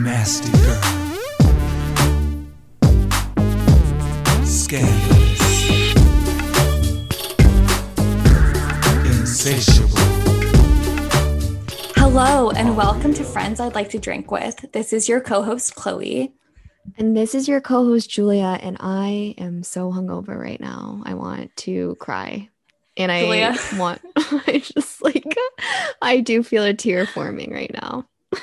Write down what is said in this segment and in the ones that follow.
Nasty girl. Scandalous. Insatiable. Hello, and welcome to Friends I'd Like to Drink With. This is your co host, Chloe. And this is your co host, Julia, and I am so hungover right now. I want to cry. And I Julia? want, I just like, I do feel a tear forming right now.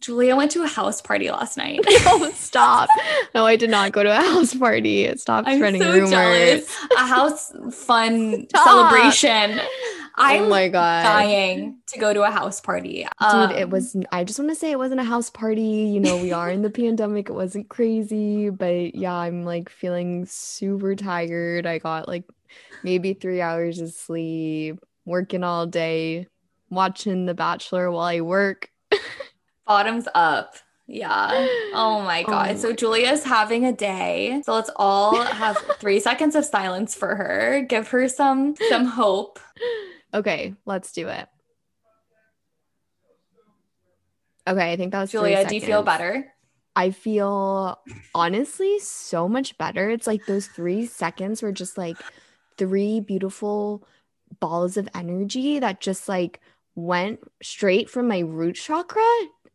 Julia went to a house party last night. Oh, stop. No, I did not go to a house party. Stop I'm spreading so rumors. jealous. A house fun Stop. celebration. I'm oh my God. dying to go to a house party. Dude, Um, it was, I just want to say it wasn't a house party. You know, we are in the pandemic. It wasn't crazy, but yeah, I'm like feeling super tired. I got like maybe three hours of sleep, working all day, watching The Bachelor while I work. Bottoms up. Yeah. Oh my God. Oh so my Julia's having a day. So let's all have three seconds of silence for her. Give her some some hope. Okay, let's do it. Okay, I think that was Julia, do you feel better? I feel honestly so much better. It's like those three seconds were just like three beautiful balls of energy that just like went straight from my root chakra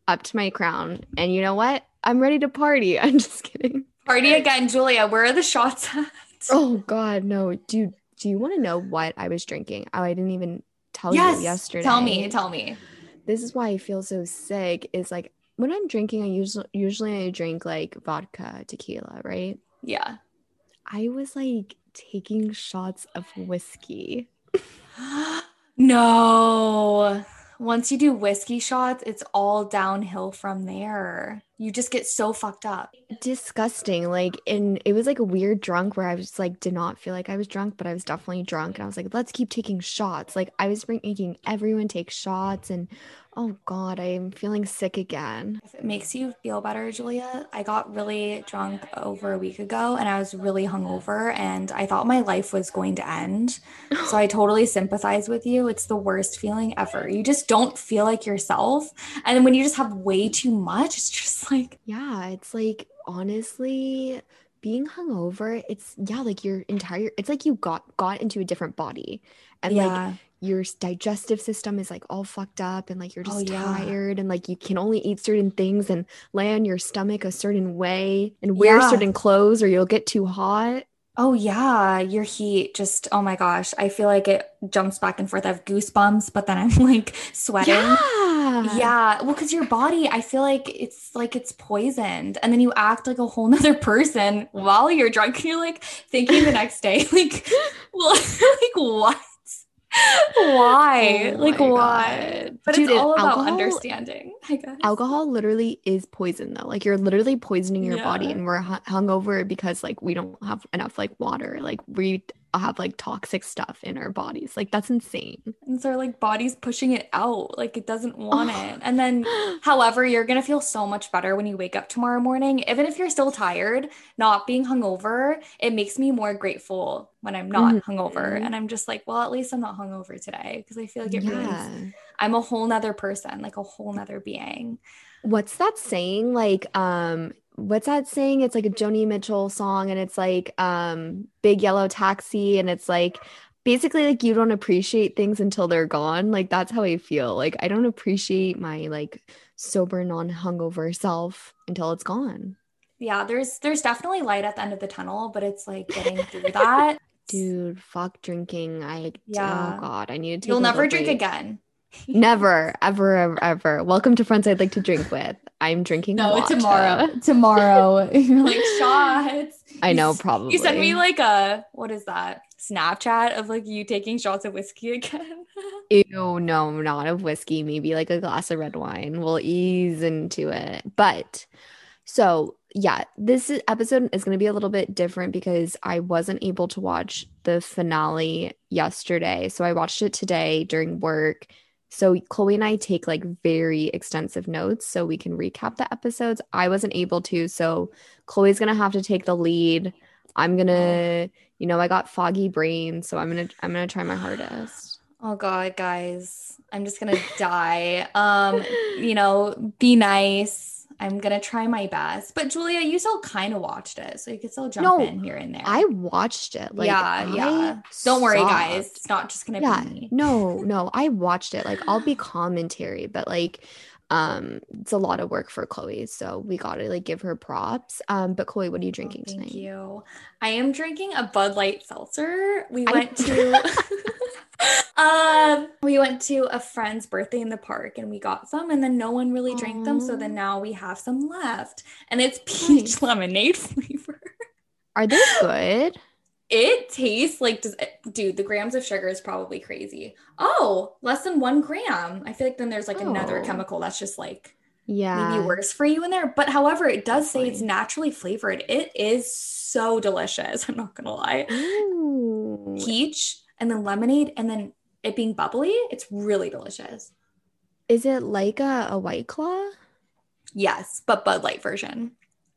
up to my crown. And you know what? I'm ready to party. I'm just kidding. Party again, Julia. Where are the shots at? Oh God, no, dude. Do you want to know what I was drinking? Oh, I didn't even tell yes. you yesterday. Tell me. Tell me. this is why I feel so sick. Is like when I'm drinking, I usually usually I drink like vodka, tequila, right? Yeah. I was like taking shots of whiskey. no. Once you do whiskey shots, it's all downhill from there. You just get so fucked up. Disgusting. Like, and it was like a weird drunk where I was like, did not feel like I was drunk, but I was definitely drunk. And I was like, let's keep taking shots. Like, I was making everyone take shots. And oh God, I am feeling sick again. If it makes you feel better, Julia, I got really drunk over a week ago and I was really hungover and I thought my life was going to end. So I totally sympathize with you. It's the worst feeling ever. You just don't feel like yourself. And when you just have way too much, it's just like, Yeah, it's like honestly being hungover, it's yeah, like your entire it's like you got got into a different body. And like yeah. Your digestive system is like all fucked up and like you're Oh, just yeah. tired and like you can only eat certain things and lay on your stomach a certain way and wear Yeah. certain clothes or you'll get too hot. Oh yeah, your heat just oh my gosh. I feel like it jumps back and forth. I have goosebumps, but then I'm like sweating. Yeah. Yeah, well, because your body, I feel like it's like it's poisoned, and then you act like a whole nother person while you're drunk. And you're like thinking the next day, like, well, like what? Why? Oh like why? God. But Dude, it's all about alcohol- understanding, I guess. Alcohol literally is poison though. Like you're literally poisoning your body and we're hu- hungover because like we don't have enough like water. Like we have like toxic stuff in our bodies. Like that's insane. And so like body's pushing it out, like it doesn't want it. And then However, you're to feel so much better when you wake up tomorrow morning. Even if you're still tired, not being hungover, it makes me more grateful when I'm not hungover. Mhm. And I'm just like, well, at least I'm not hungover today because I feel like it yeah. I'm a whole nother person, like a whole nother being. What's that saying? Like, um, what's that saying? It's like a Joni Mitchell song, and it's like, um, Big Yellow Taxi, and it's like basically like you don't appreciate things until they're gone. Like that's how I feel. Like I don't appreciate my like sober, non-hungover self until it's gone. Yeah, there's there's definitely light at the end of the tunnel, but it's like getting through that. Dude, fuck drinking. I Yeah. oh god, I need to. You'll never drink break. again. Never, ever, ever, ever. Welcome to friends I'd like to drink with. I'm drinking. No, tomorrow. Tomorrow. You're like shots. I know, probably. You sent me like a what is that? Snapchat of like you taking shots of whiskey again. Ew, no, not of whiskey. Maybe like a glass of red wine. We'll ease into it. But so yeah, this episode is going to be a little bit different because I wasn't able to watch the finale yesterday. So I watched it today during work. So Chloe and I take like very extensive notes so we can recap the episodes. I wasn't able to, so Chloe's gonna have to take the lead. I'm gonna, you know, I got foggy brain, so I'm gonna I'm gonna try my hardest. Oh god, guys. I'm just gonna die. Um, you know, be nice. I'm gonna try my best. But Julia, you still kind of watched it, so you could still jump No, in here and there. I watched it. Like, yeah, I yeah. Don't worry, guys. It's not just gonna Yeah, be me. no, no, I watched it. Like, I'll be commentary, but like, um, it's a lot of work for Chloe, so we gotta like give her props. Um, but Chloe, what are you Oh, drinking thank tonight? you. I am drinking a Bud Light seltzer. We I- went to um we went to a friend's birthday in the park and we got some and then no one really drank them. So then now we have some left. And it's peach Nice. lemonade flavor. Are they good? It tastes like does dude, the grams of sugar is probably crazy. Oh, less than one gram. I feel like then there's like another Oh. chemical that's just like Yeah. maybe worse for you in there. But however, it does say it's naturally flavored. It is so delicious. I'm not gonna lie. Ooh. Peach and then lemonade and then it being bubbly. It's really delicious. Is it like a, a white claw? Yes, but Bud Light version.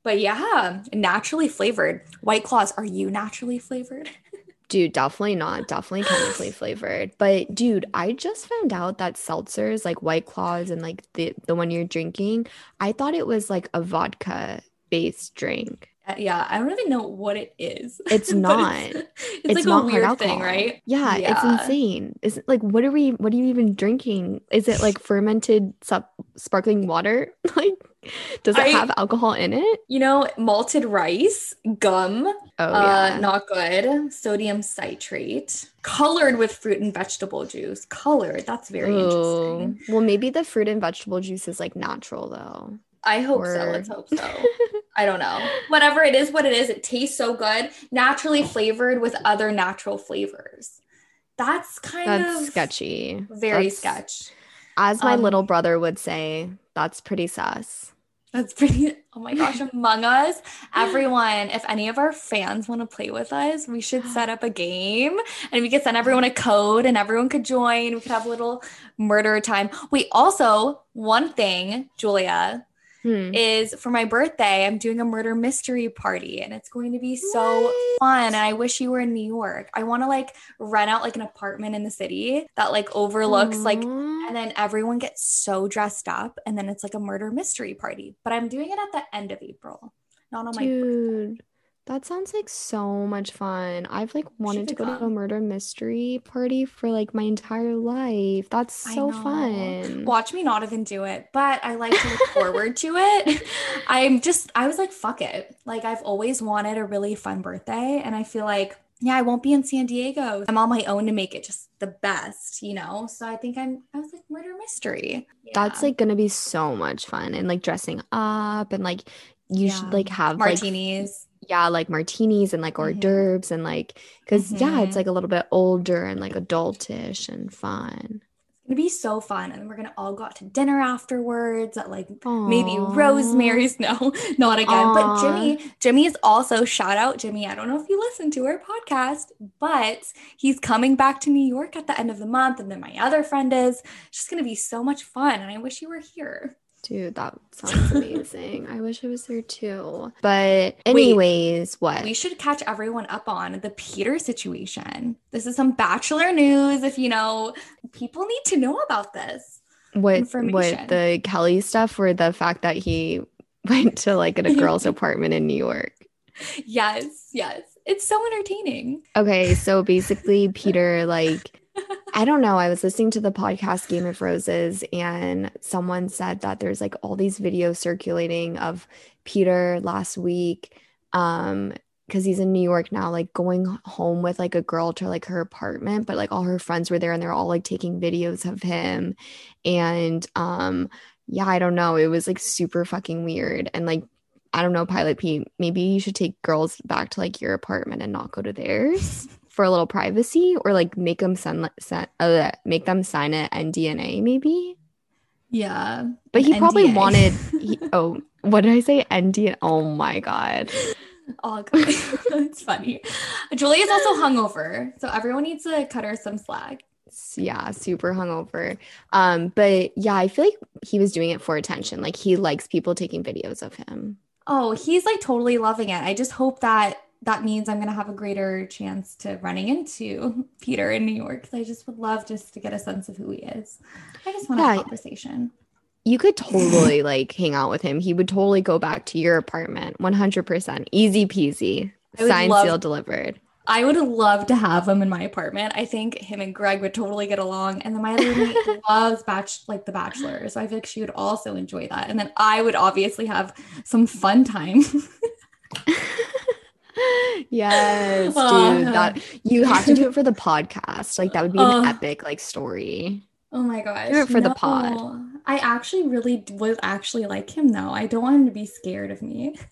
But yeah, naturally flavored. White claws, are you naturally flavored? Dude, definitely not. Definitely chemically flavored. But dude, I just found out that seltzers like White Claws and like the the one you're drinking, I thought it was like a vodka based drink. Uh, yeah, I don't even know what it is. It's not. It's, It's, like not a weird thing, right? Yeah, it's insane. Is it like what are we what are you even drinking? Is it like fermented sup- sparkling water? Like does it I- have alcohol in it? You know, malted rice, gum, Oh uh, yeah. not good. Sodium citrate, colored with fruit and vegetable juice. Colored, that's very Ooh. interesting. Well, maybe the fruit and vegetable juice is like natural though. I hope so. Let's hope so. I don't know. Whatever it is, what it is, it tastes so good. Naturally flavored with other natural flavors. That's kind That's of sketchy. Very That's- sketch. As my Um, little brother would say, that's pretty sus. That's pretty. Oh my gosh, Among Us. Everyone, if any of our fans want to play with us, we should set up a game and we could send everyone a code and everyone could join. We could have a little murder time. We also, one thing, Julia, Hmm. is for my birthday, I'm doing a murder mystery party and it's going to be so What? fun. And I wish you were in New York. I want to like rent out like an apartment in the city that like overlooks like and then everyone gets so dressed up and then it's like a murder mystery party. But I'm doing it at the end of April, not on my Dude, that sounds like so much fun. I've like wanted to go to a murder mystery party for like my entire life. That's so fun. Watch me not even do it, but I like to look forward to it. I'm just, I was like, fuck it. Like, I've always wanted a really fun birthday. And I feel like, yeah, I won't be in San Diego. I'm on my own to make it just the best, you know? So I think I'm, I was like, murder mystery. That's like gonna be so much fun and like dressing up and like you Yeah. should like have like martinis. Yeah, like martinis and like hors Mhm. d'oeuvres and like because yeah, it's Mhm. like a little bit older and like adultish and fun. It's gonna be so fun. And then we're gonna all go out to dinner afterwards at like maybe Rosemary's. No, not again. But Jimmy, Jimmy is also shout out Jimmy. I don't know if you listen to our podcast, but he's coming back to New York at the end of the month. And then my other friend is It's just gonna be so much fun. And I wish you were here. Dude, that sounds amazing. I wish I was there too. But anyways, what? We should catch everyone up on the Peter situation. This is some bachelor news. If you know, people need to know about this. what what the Kelly stuff or the fact that he went to like a girl's apartment in New York. Yes, yes. It's so entertaining. Okay, so basically Peter like I don't know. I was listening to the podcast Game of Roses and someone said that there's like all these videos circulating of Peter last week um because he's in New York now like going home with like a girl to like her apartment but like all her friends were there and they're all like taking videos of him and um yeah, I don't know. It was like super fucking weird and like I don't know, Pilot Pete, maybe you should take girls back to like your apartment and not go to theirs for a little privacy or like make them send, send uh, make them sign it NDNA maybe. Yeah. But he An probably wanted he, oh, what did I say? NDNA. Oh my god. Oh, God. it's funny. Julie is also hungover, so everyone needs to cut her some slack. Yeah, super hungover. Um, but yeah, I feel like he was doing it for attention. Like he likes people taking videos of him. Oh, he's like totally loving it. I just hope that that means I'm gonna have a greater chance to running into Peter in New York. 'cause I just would love just to get a sense of who he is. I just want to Yeah. a conversation. you could totally like hang out with him. He would totally go back to your apartment. 100%. Easy peasy. Signed, love- seal delivered. I would love to have him in my apartment. I think him and Greg would totally get along. And then my other roommate loves batch like The Bachelor, so I feel like she would also enjoy that. And then I would obviously have some fun time. yes, dude. That you have to do it for the podcast. Like that would be an epic like story. Oh my gosh. Do it for no. the pod. I actually really would actually like him though. I don't want him to be scared of me.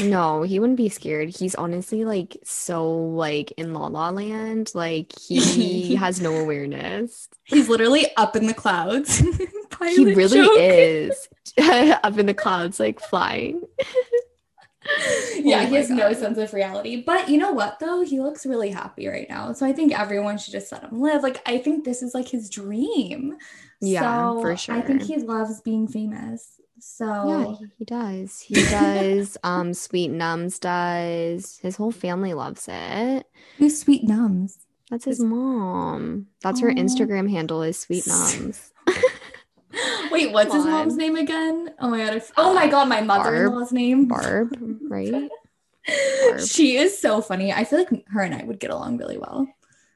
No, he wouldn't be scared. He's honestly like so like in La La Land. Like he has no awareness. He's literally up in the clouds. he really joke. is up in the clouds, like flying. yeah, oh he has God. no sense of reality. But you know what though? He looks really happy right now. So I think everyone should just let him live. Like I think this is like his dream. Yeah, so for sure. I think he loves being famous. So yeah, he, he does. He does. um, Sweet Nums does. His whole family loves it. Who's Sweet Nums? That's his mom. That's her Instagram handle is Sweet Nums. Wait, what's his mom's name again? Oh my god! oh my god, my mother-in-law's name. Barb, right? Barb. She is so funny. I feel like her and I would get along really well.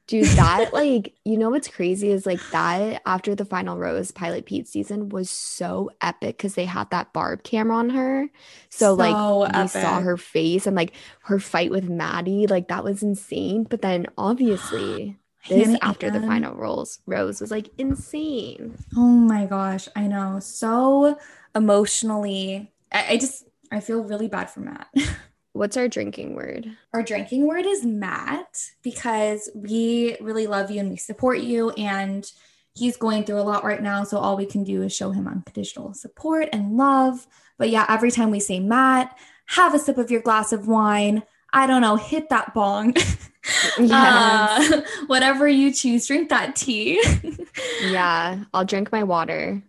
Dude, that like, you know what's crazy is like that after the final rose pilot Pete season was so epic because they had that barb camera on her. So, so like we saw her face and like her fight with Maddie, like that was insane. But then obviously this after the final rolls rose was like insane. Oh my gosh, I know. So emotionally, I, I just I feel really bad for Matt. What's our drinking word? Our drinking word is Matt because we really love you and we support you. And he's going through a lot right now. So all we can do is show him unconditional support and love. But yeah, every time we say Matt, have a sip of your glass of wine. I don't know, hit that bong. yes. Uh, whatever you choose, drink that tea. yeah, I'll drink my water.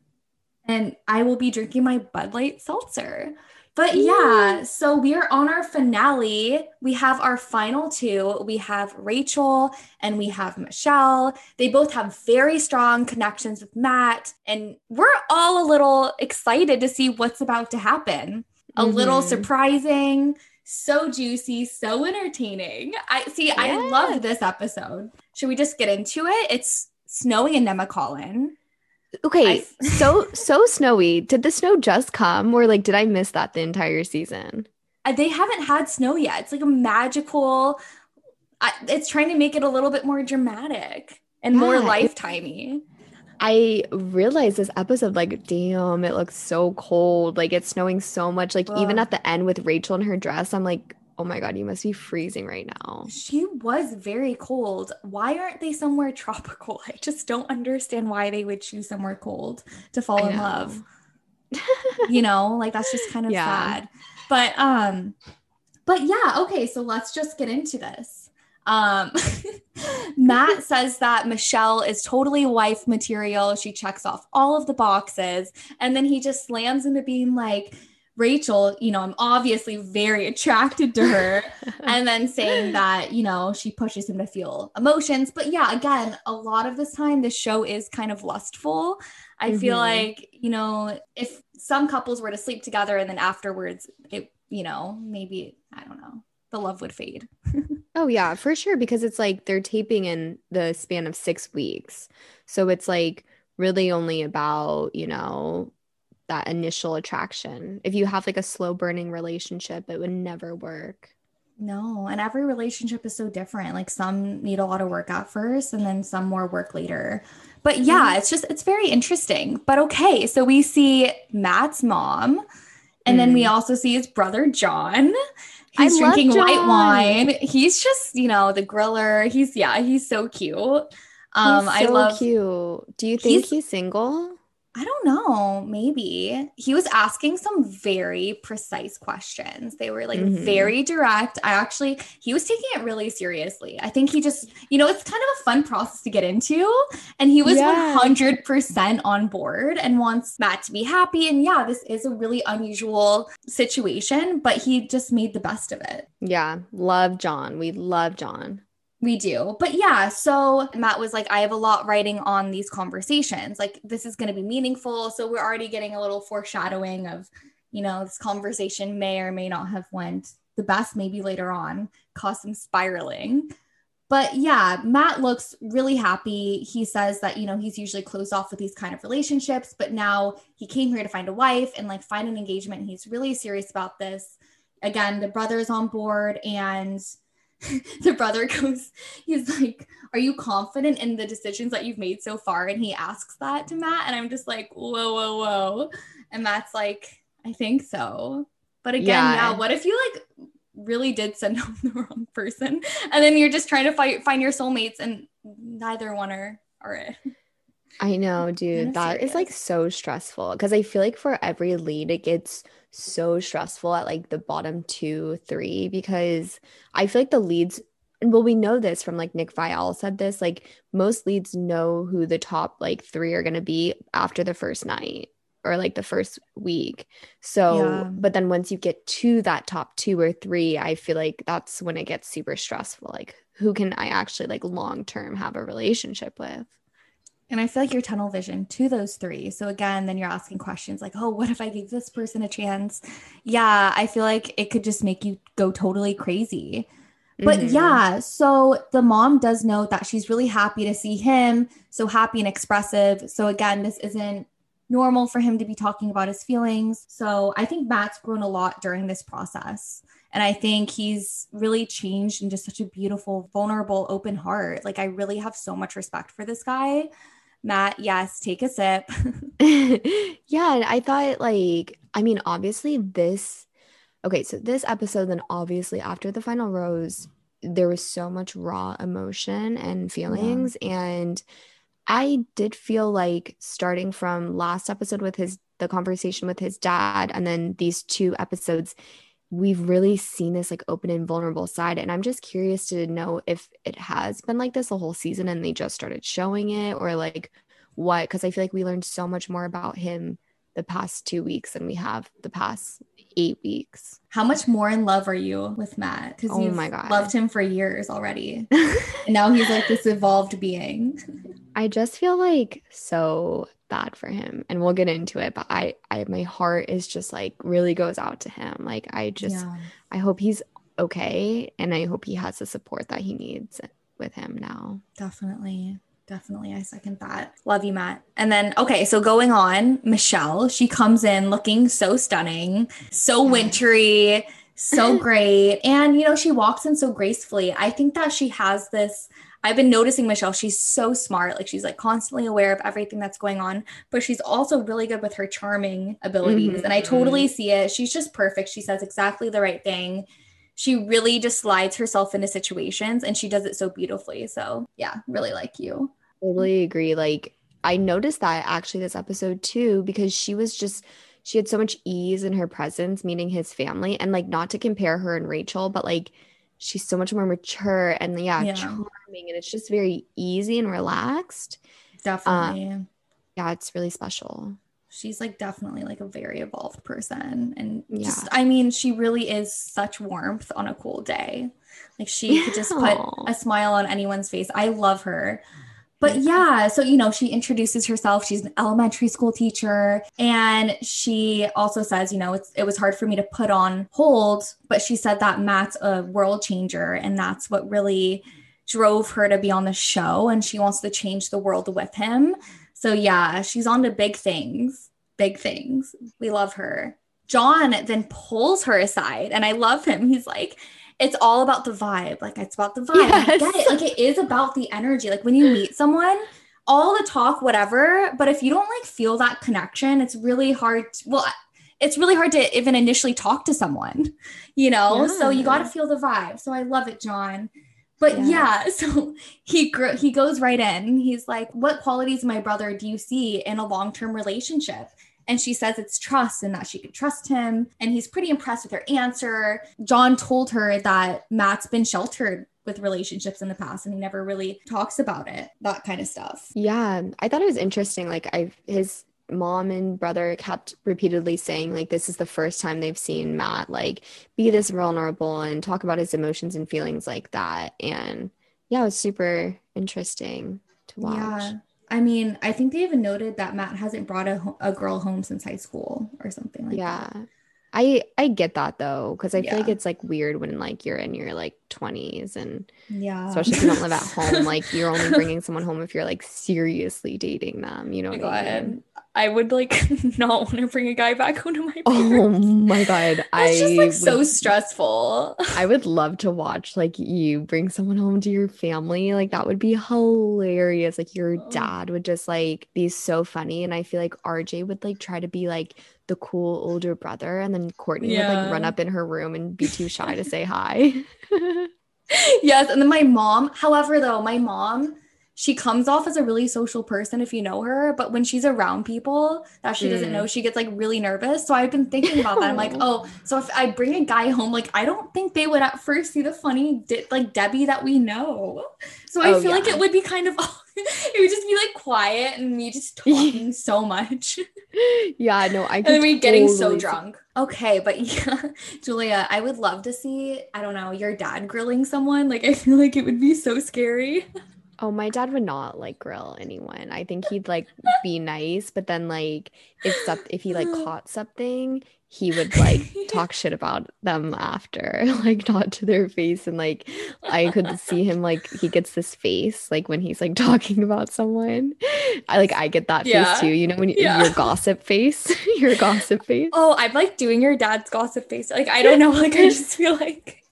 And I will be drinking my Bud Light seltzer. But yeah, so we're on our finale. We have our final two. We have Rachel and we have Michelle. They both have very strong connections with Matt. And we're all a little excited to see what's about to happen. A mm-hmm. little surprising, so juicy, so entertaining. I see, yeah. I love this episode. Should we just get into it? It's Snowy and Nemacolin. Okay, I, so so snowy. Did the snow just come, or like did I miss that the entire season? Uh, they haven't had snow yet. It's like a magical. I, it's trying to make it a little bit more dramatic and yeah, more lifetimey. I realized this episode, like, damn, it looks so cold. Like it's snowing so much. Like Ugh. even at the end with Rachel in her dress, I'm like, oh my god, you must be freezing right now. She was very cold. Why aren't they somewhere tropical? I just don't understand why they would choose somewhere cold to fall in love. you know, like that's just kind of yeah. sad. But um but yeah, okay, so let's just get into this. Um Matt says that Michelle is totally wife material. She checks off all of the boxes and then he just slams into being like Rachel, you know, I'm obviously very attracted to her. and then saying that, you know, she pushes him to feel emotions. But yeah, again, a lot of this time, the show is kind of lustful. I mm-hmm. feel like, you know, if some couples were to sleep together and then afterwards, it, you know, maybe, I don't know, the love would fade. oh, yeah, for sure. Because it's like they're taping in the span of six weeks. So it's like really only about, you know, that initial attraction. If you have like a slow burning relationship, it would never work. No, and every relationship is so different. Like some need a lot of work at first and then some more work later. But yeah, mm-hmm. it's just it's very interesting. But okay, so we see Matt's mom and mm. then we mm. also see his brother John. He's drinking white wine. He's just, you know, the griller. He's yeah, he's so cute. Um he's so I love cute. Do you think he's, he's single? I don't know, maybe. He was asking some very precise questions. They were like mm-hmm. very direct. I actually, he was taking it really seriously. I think he just, you know, it's kind of a fun process to get into. And he was yeah. 100% on board and wants Matt to be happy. And yeah, this is a really unusual situation, but he just made the best of it. Yeah. Love John. We love John. We do. But yeah, so Matt was like, I have a lot writing on these conversations. Like, this is going to be meaningful. So we're already getting a little foreshadowing of, you know, this conversation may or may not have went the best maybe later on, cause some spiraling. But yeah, Matt looks really happy. He says that, you know, he's usually closed off with these kind of relationships, but now he came here to find a wife and like find an engagement. He's really serious about this. Again, the brother's on board and the brother goes, he's like, Are you confident in the decisions that you've made so far? And he asks that to Matt. And I'm just like, Whoa, whoa, whoa. And Matt's like, I think so. But again, yeah, yeah what if you like really did send home the wrong person? And then you're just trying to fight, find your soulmates and neither one are, are it. I know, dude. That serious. is like so stressful because I feel like for every lead, it gets so stressful at like the bottom two, three, because I feel like the leads, and well, we know this from like Nick Viall said this, like most leads know who the top like three are going to be after the first night or like the first week. So, yeah. but then once you get to that top two or three, I feel like that's when it gets super stressful. Like, who can I actually like long term have a relationship with? And I feel like you're tunnel vision to those three. So again, then you're asking questions like, oh, what if I gave this person a chance? Yeah, I feel like it could just make you go totally crazy. But mm-hmm. yeah, so the mom does note that she's really happy to see him, so happy and expressive. So again, this isn't normal for him to be talking about his feelings. So I think Matt's grown a lot during this process. And I think he's really changed into such a beautiful, vulnerable, open heart. Like, I really have so much respect for this guy. Matt, yes, take a sip. yeah, I thought like I mean obviously this okay, so this episode then obviously after the final rose there was so much raw emotion and feelings yeah. and I did feel like starting from last episode with his the conversation with his dad and then these two episodes we've really seen this like open and vulnerable side and i'm just curious to know if it has been like this the whole season and they just started showing it or like what? Because i feel like we learned so much more about him the past two weeks than we have the past eight weeks. How much more in love are you with matt? Because oh you've my God. loved him for years already. And now he's like this evolved being. I just feel like so bad for him and we'll get into it but i i my heart is just like really goes out to him. Like i just yeah. i hope he's okay and i hope he has the support that he needs with him now. Definitely definitely i second that love you matt and then okay so going on michelle she comes in looking so stunning so wintry so great and you know she walks in so gracefully i think that she has this I've been noticing Michelle, she's so smart. Like she's like constantly aware of everything that's going on, but she's also really good with her charming abilities. Mm-hmm. And I totally see it. She's just perfect. She says exactly the right thing. She really just slides herself into situations and she does it so beautifully. So, yeah, really like you. Totally agree. Like, I noticed that actually this episode too, because she was just, she had so much ease in her presence, meeting his family, and like not to compare her and Rachel, but like she's so much more mature and yeah, yeah. charming and it's just very easy and relaxed. Definitely. Um, yeah, it's really special. She's like definitely like a very evolved person. And yeah. just, I mean, she really is such warmth on a cool day. Like she yeah. could just put a smile on anyone's face. I love her. But yeah, so you know, she introduces herself. She's an elementary school teacher, and she also says, you know, it's it was hard for me to put on hold, but she said that Matt's a world changer, and that's what really drove her to be on the show, and she wants to change the world with him. So yeah, she's on to big things, big things. We love her. John then pulls her aside, and I love him. He's like, it's all about the vibe. Like it's about the vibe. Yes. I get it. Like it is about the energy. Like when you meet someone, all the talk, whatever. But if you don't like feel that connection, it's really hard. To, well, it's really hard to even initially talk to someone, you know. Yeah. So you got to feel the vibe. So I love it, John. But yeah. yeah, so he gr- he goes right in. He's like, "What qualities, my brother, do you see in a long term relationship?" And she says it's trust and that she can trust him. And he's pretty impressed with her answer. John told her that Matt's been sheltered with relationships in the past and he never really talks about it, that kind of stuff. Yeah. I thought it was interesting. Like I his mom and brother kept repeatedly saying like this is the first time they've seen Matt like be this vulnerable and talk about his emotions and feelings like that. And yeah, it was super interesting to watch. Yeah. I mean, I think they even noted that Matt hasn't brought a, a girl home since high school or something like yeah. that. I I get that though because I yeah. feel like it's like weird when like you're in your like 20s and yeah especially if you don't live at home like you're only bringing someone home if you're like seriously dating them you know oh what I mean I would like not want to bring a guy back home to my oh parents. Oh my god, That's I just like would, so stressful. I would love to watch like you bring someone home to your family. Like that would be hilarious. Like your oh. dad would just like be so funny, and I feel like RJ would like try to be like the cool older brother, and then Courtney yeah. would like run up in her room and be too shy to say hi. yes, and then my mom. However, though, my mom she comes off as a really social person if you know her, but when she's around people that she mm. doesn't know, mm. she gets like really nervous. So I've been thinking about that. I'm like, oh, so if I bring a guy home, like I don't think they would at first see the funny De- like Debbie that we know. So I oh, feel yeah. like it would be kind of it would just be like quiet and me just talking so much. Yeah, no, I and then we totally getting so drunk. Okay, but yeah, Julia, I would love to see, I don't know, your dad grilling someone. Like I feel like it would be so scary. Oh, my dad would not like grill anyone. I think he'd like be nice, but then like if if he like caught something, he would like talk shit about them after, like not to their face. And like I could see him like he gets this face like when he's like talking about someone. I like I get that yeah. face too. You know when you, yeah. your gossip face, your gossip face. Oh, I'm like doing your dad's gossip face. Like I don't know. Like I just feel like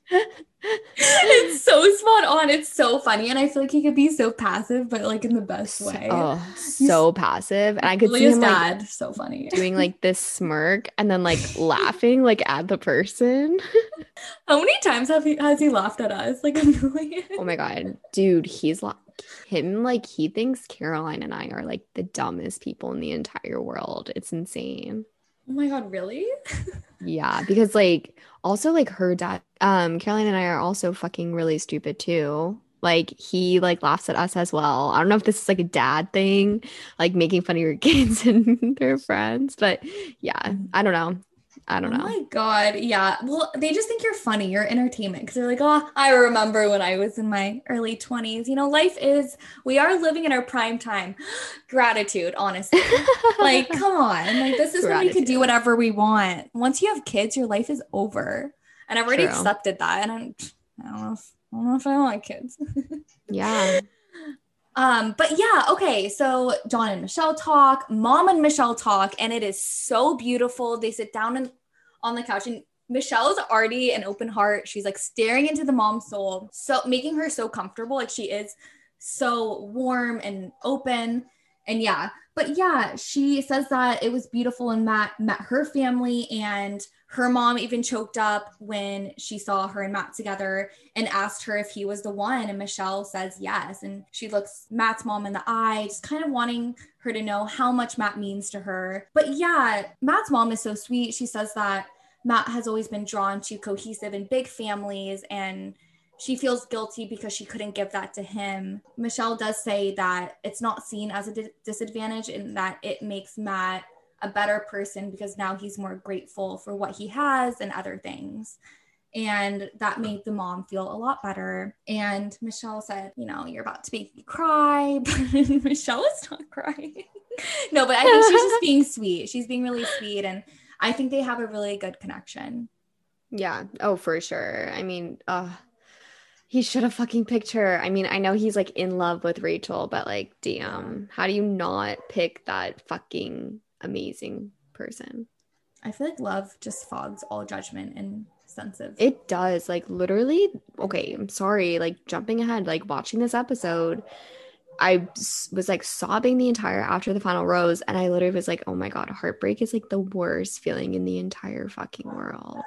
it's so spot on. It's so funny. And I feel like he could be so passive, but like in the best way. Oh, so passive. And I could see him dad, like, so funny. doing like this smirk and then like laughing like at the person. How many times have he has he laughed at us? Like a million. Oh my god. Dude, he's like him like he thinks Caroline and I are like the dumbest people in the entire world. It's insane. Oh my god, really? yeah, because like also like her dad, um, Caroline and I are also fucking really stupid too. Like he like laughs at us as well. I don't know if this is like a dad thing, like making fun of your kids and their friends, but yeah, I don't know. I don't know. Oh my god, yeah. Well, they just think you're funny. You're entertainment because they're like, oh, I remember when I was in my early 20s. You know, life is we are living in our prime time. Gratitude, honestly. like, come on. Like, this is Gratitude. when we could do whatever we want. Once you have kids, your life is over. And I've already True. accepted that. And I'm I don't know if I don't know if I want kids. yeah. Um, but yeah, okay. So John and Michelle talk, mom and Michelle talk, and it is so beautiful. They sit down and on the couch and Michelle is already an open heart. She's like staring into the mom's soul, so making her so comfortable. Like she is so warm and open. And yeah, but yeah, she says that it was beautiful and Matt met her family and her mom even choked up when she saw her and Matt together and asked her if he was the one. And Michelle says yes. And she looks Matt's mom in the eye, just kind of wanting her to know how much Matt means to her. But yeah, Matt's mom is so sweet. She says that Matt has always been drawn to cohesive and big families and she feels guilty because she couldn't give that to him. Michelle does say that it's not seen as a di- disadvantage and that it makes Matt a better person because now he's more grateful for what he has and other things. And that made the mom feel a lot better. And Michelle said, You know, you're about to make me cry. But Michelle is not crying. no, but I think she's just being sweet. She's being really sweet. And I think they have a really good connection. Yeah. Oh, for sure. I mean, uh, he should have fucking picked her. I mean, I know he's like in love with Rachel, but like, damn, how do you not pick that fucking amazing person. I feel like love just fogs all judgment and sense of it does. Like literally, okay, I'm sorry, like jumping ahead, like watching this episode, I was like sobbing the entire after the final rose, and I literally was like, oh my god, heartbreak is like the worst feeling in the entire fucking world.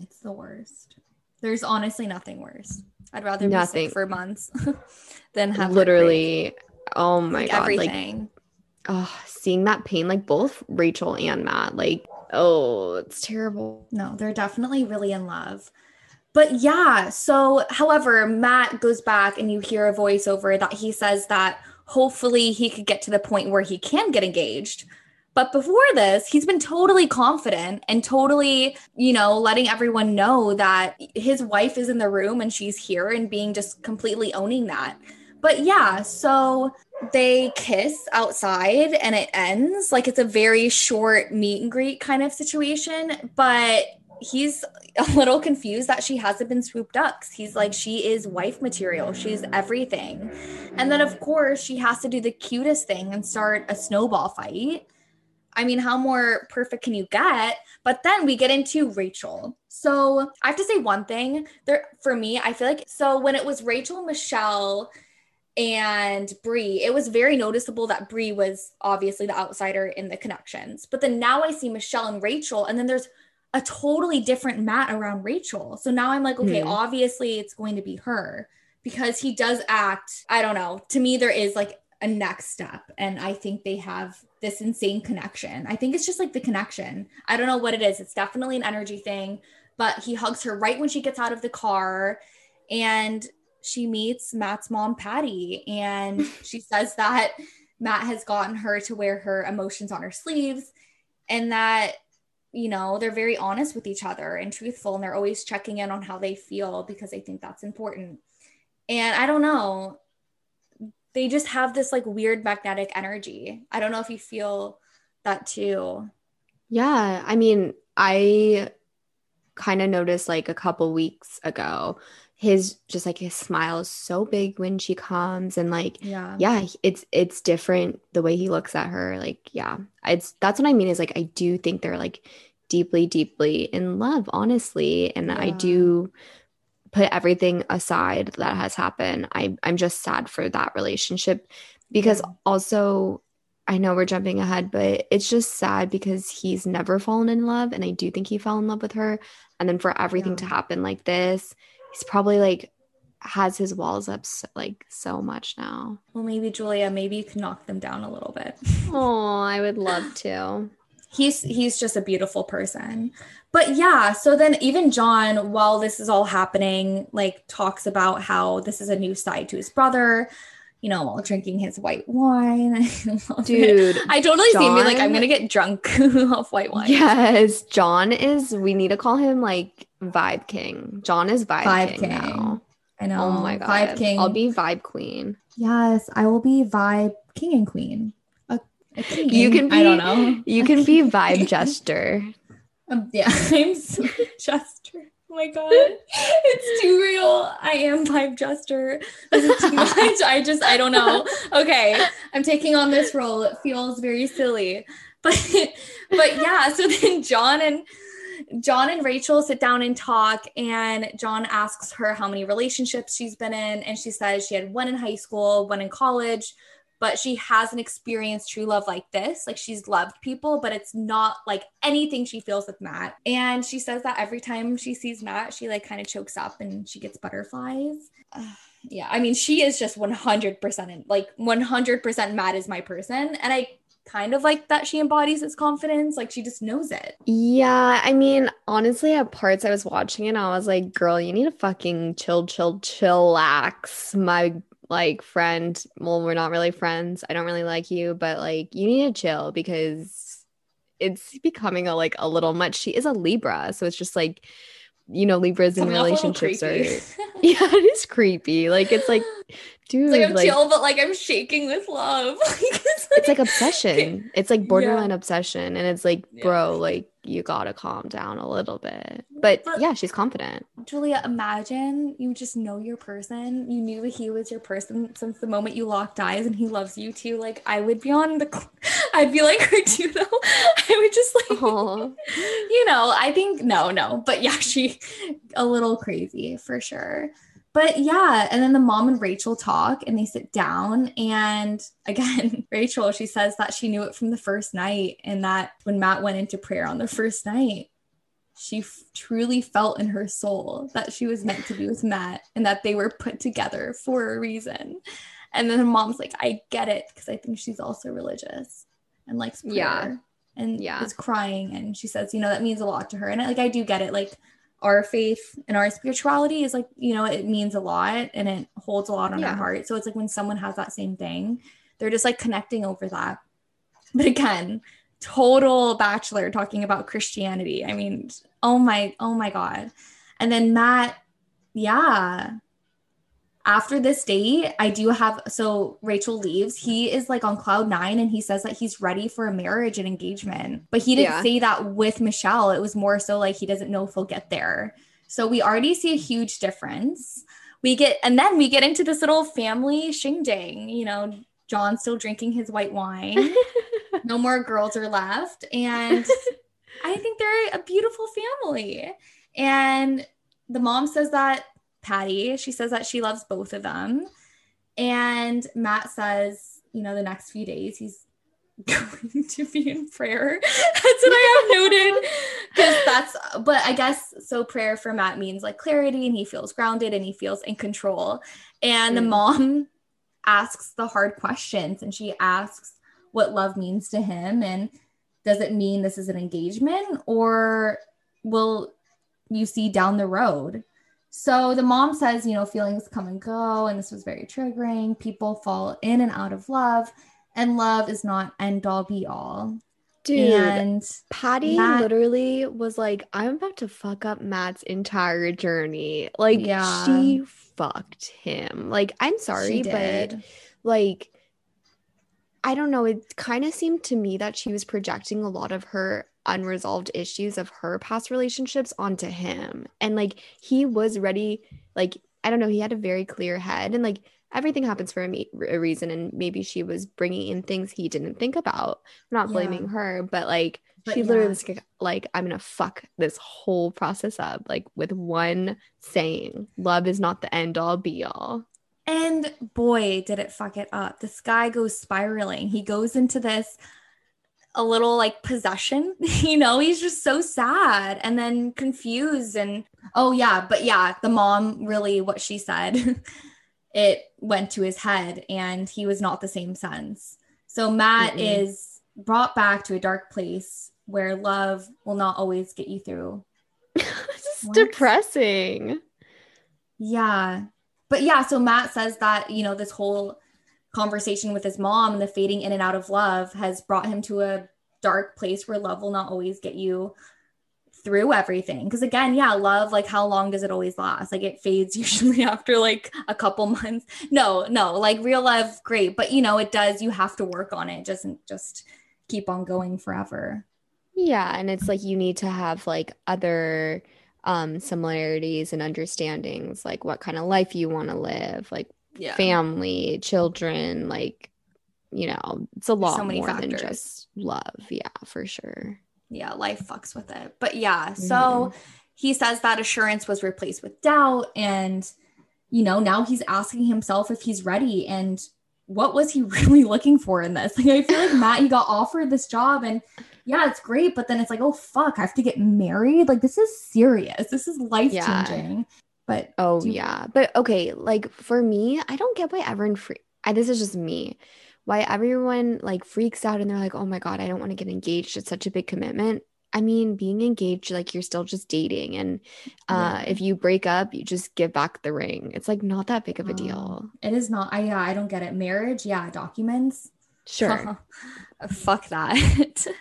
It's the worst. There's honestly nothing worse. I'd rather nothing. be sick for months than have literally. Heartbreak. Oh my like god, everything. like oh, seeing that pain, like both Rachel and Matt, like, oh, it's terrible. No, they're definitely really in love. But yeah, so however, Matt goes back and you hear a voiceover that he says that hopefully he could get to the point where he can get engaged. But before this, he's been totally confident and totally, you know, letting everyone know that his wife is in the room and she's here and being just completely owning that. But yeah, so they kiss outside and it ends like it's a very short meet and greet kind of situation, but he's a little confused that she hasn't been swooped up. He's like, she is wife material. She's everything. And then, of course, she has to do the cutest thing and start a snowball fight. I mean, how more perfect can you get? But then we get into Rachel. So I have to say one thing there for me, I feel like so when it was Rachel, Michelle, and Bri, it was very noticeable that Bri was obviously the outsider in the connections. But then now I see Michelle and Rachel, and then there's a totally different Matt around Rachel. So now I'm like, okay, mm. obviously it's going to be her because he does act, I don't know. To me, there is like a next step. And I think they have this insane connection. I think it's just like the connection. I don't know what it is. It's definitely an energy thing, but he hugs her right when she gets out of the car and she meets Matt's mom, Patty. And she says that Matt has gotten her to wear her emotions on her sleeves and that you know they're very honest with each other and truthful and they're always checking in on how they feel because they think that's important and i don't know they just have this like weird magnetic energy. I don't know if you feel that too. Yeah, I mean, I kind of noticed like a couple weeks ago his just like his smile is so big when she comes and like yeah yeah it's it's different the way he looks at her like yeah it's that's what i mean is like i do think they're like deeply deeply in love honestly and yeah. i do put everything aside that has happened, I, I'm just sad for that relationship because also I know we're jumping ahead, but it's just sad because he's never fallen in love. And I do think he fell in love with her. And then for everything yeah. to happen like this, he's probably like has his walls up so, like so much now. Well, maybe Julia, maybe you can knock them down a little bit. Oh, I would love to. he's he's just a beautiful person but yeah so then even john while this is all happening like talks about how this is a new side to his brother you know while drinking his white wine. Dude i totally john, see me like i'm gonna get drunk off white wine. Yes john is we need to call him like vibe king. John is vibe, vibe king, king. now i know. oh my god. Vibe king. I'll be vibe queen. Yes i will be vibe king and queen. You can be, I don't know. You can be vibe jester. Um, yeah, I'm so jester. Oh my god, it's too real. I am vibe jester. This is too much. I just, I don't know. Okay, I'm taking on this role. It feels very silly, but, but yeah. So then John and John and Rachel sit down and talk, and John asks her how many relationships she's been in, and she says she had one in high school, one in college but she hasn't experienced true love like this. Like she's loved people, but it's not like anything she feels with Matt. And she says that every time she sees Matt, she like kind of chokes up and she gets butterflies. Yeah, I mean, she is just 100% in, like 100% Matt is my person. And I kind of like that she embodies his confidence. Like she just knows it. Yeah. I mean, honestly, at parts I was watching it, I was like, girl, you need to fucking chill, chill, chillax. My like friend well we're not really friends i don't really like you but like you need to chill because it's becoming a like a little much she is a libra so it's just like you know libras in relationships are yeah it is creepy like it's like dude it's like i'm like, chill but like i'm shaking with love it's, like, it's like obsession it's like borderline yeah. obsession and it's like bro yeah. like you gotta calm down a little bit. But, but, yeah, she's confident. Julia, imagine you just know your person. You knew he was your person since the moment you locked eyes and he loves you too. Like I would be on the I'd be like her too though. I would just like you know, I think no, no. But yeah, she a little crazy for sure but yeah, and then the mom and Rachel talk and they sit down. And again, Rachel, she says that she knew it from the first night and that when Matt went into prayer on the first night, she f- truly felt in her soul that she was meant to be with Matt and that they were put together for a reason. And then the mom's like, I get it because I think she's also religious and likes prayer. Yeah. And yeah. is crying. And she says, you know, that means a lot to her. And I, like, I do get it. Like, our faith and our spirituality is like you know it means a lot and it holds a lot on yeah. our heart so it's like when someone has that same thing they're just like connecting over that but again total bachelor talking about Christianity. I mean, oh my, oh my God. And then Matt, yeah. After this date, I do have so Rachel leaves. He is like on cloud nine and he says that he's ready for a marriage and engagement. But he didn't Yeah. say that with Michelle. It was more so like he doesn't know if he'll get there. So we already see a huge difference. We get, and then we get into this little family shindig. You know, John still drinking his white wine. no more girls are left. And I think they're a beautiful family. And the mom says that Patty, she says that she loves both of them. And Matt says, you know, the next few days he's going to be in prayer. That's what I have noted. Because that's, but I guess so. Prayer for Matt means like clarity, and he feels grounded and he feels in control. And the Mm. mom asks the hard questions, and she asks what love means to him, and does it mean this is an engagement, or will you see down the road? So the mom says, you know, feelings come and go, and this was very triggering. People fall in and out of love, and love is not end all be all. Dude, and Patty Matt- literally was like, I'm about to fuck up Matt's entire journey. Like, Yeah. she fucked him. Like, I'm sorry, but like, I don't know. It kind of seemed to me that she was projecting a lot of her unresolved issues of her past relationships onto him. And like, he was ready. Like, I don't know. He had a very clear head and like, everything happens for a, a reason. And maybe she was bringing in things he didn't think about. I'm not Yeah. blaming her, but like, But she literally was like, like, I'm gonna fuck this whole process up, like with one saying, love is not the end all be all. And boy, did it fuck it up. This guy goes spiraling. He goes into this a little like possession, you know, he's just so sad and then confused. And oh, yeah, but yeah, the mom really, what she said, it went to his head and he was not the same sense. So Matt Mm-mm. is brought back to a dark place where love will not always get you through. it's What? depressing. Yeah. But yeah, so Matt says that, you know, this whole conversation with his mom and the fading in and out of love has brought him to a dark place where love will not always get you through everything. Because again, yeah, love, like how long does it always last? Like it fades usually after like a couple months. No, no, like real love, great. But you know, it does, you have to work on it. Doesn't just keep on going forever. Yeah, and it's like you need to have like other um similarities and understandings, like what kind of life you want to live, like Yeah. family, children, like you know, it's a lot so many more than just love. Yeah, for sure. yeah, life fucks with it. But yeah, so mm-hmm. he says that assurance was replaced with doubt. And, you know, now he's asking himself if he's ready. And what was he really looking for in this? Like, I feel like Matt, he got offered this job and yeah, it's great. But then it's like, oh, fuck, I have to get married. Like, this is serious. This is life changing. But Oh yeah, but okay, like for me, I don't get why everyone free. I, this is just me. Why everyone like freaks out and they're like, "Oh my God, I don't want to get engaged. It's such a big commitment." I mean, being engaged, like you're still just dating, and uh, Yeah. if you break up, you just give back the ring. It's like not that big of a Oh, deal. it is not, I, yeah, I don't get it. Marriage, yeah, documents. Sure, Fuck that.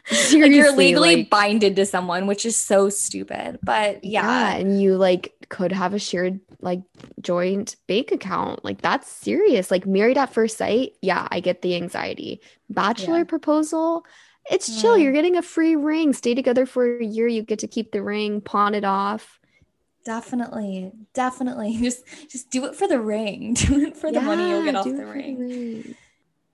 seriously, like you're legally like- binded to someone, which is so stupid. But yeah, yeah, and you like could have a shared like joint bank account. Like that's serious. Like married at first sight, yeah, I get the anxiety. Bachelor Yeah. proposal, it's chill. Mm. You're getting a free ring. Stay together for a year. You get to keep the ring, pawn it off. definitely, definitely. Just just do it for the ring. Do it for the money you'll get off the ring. ring.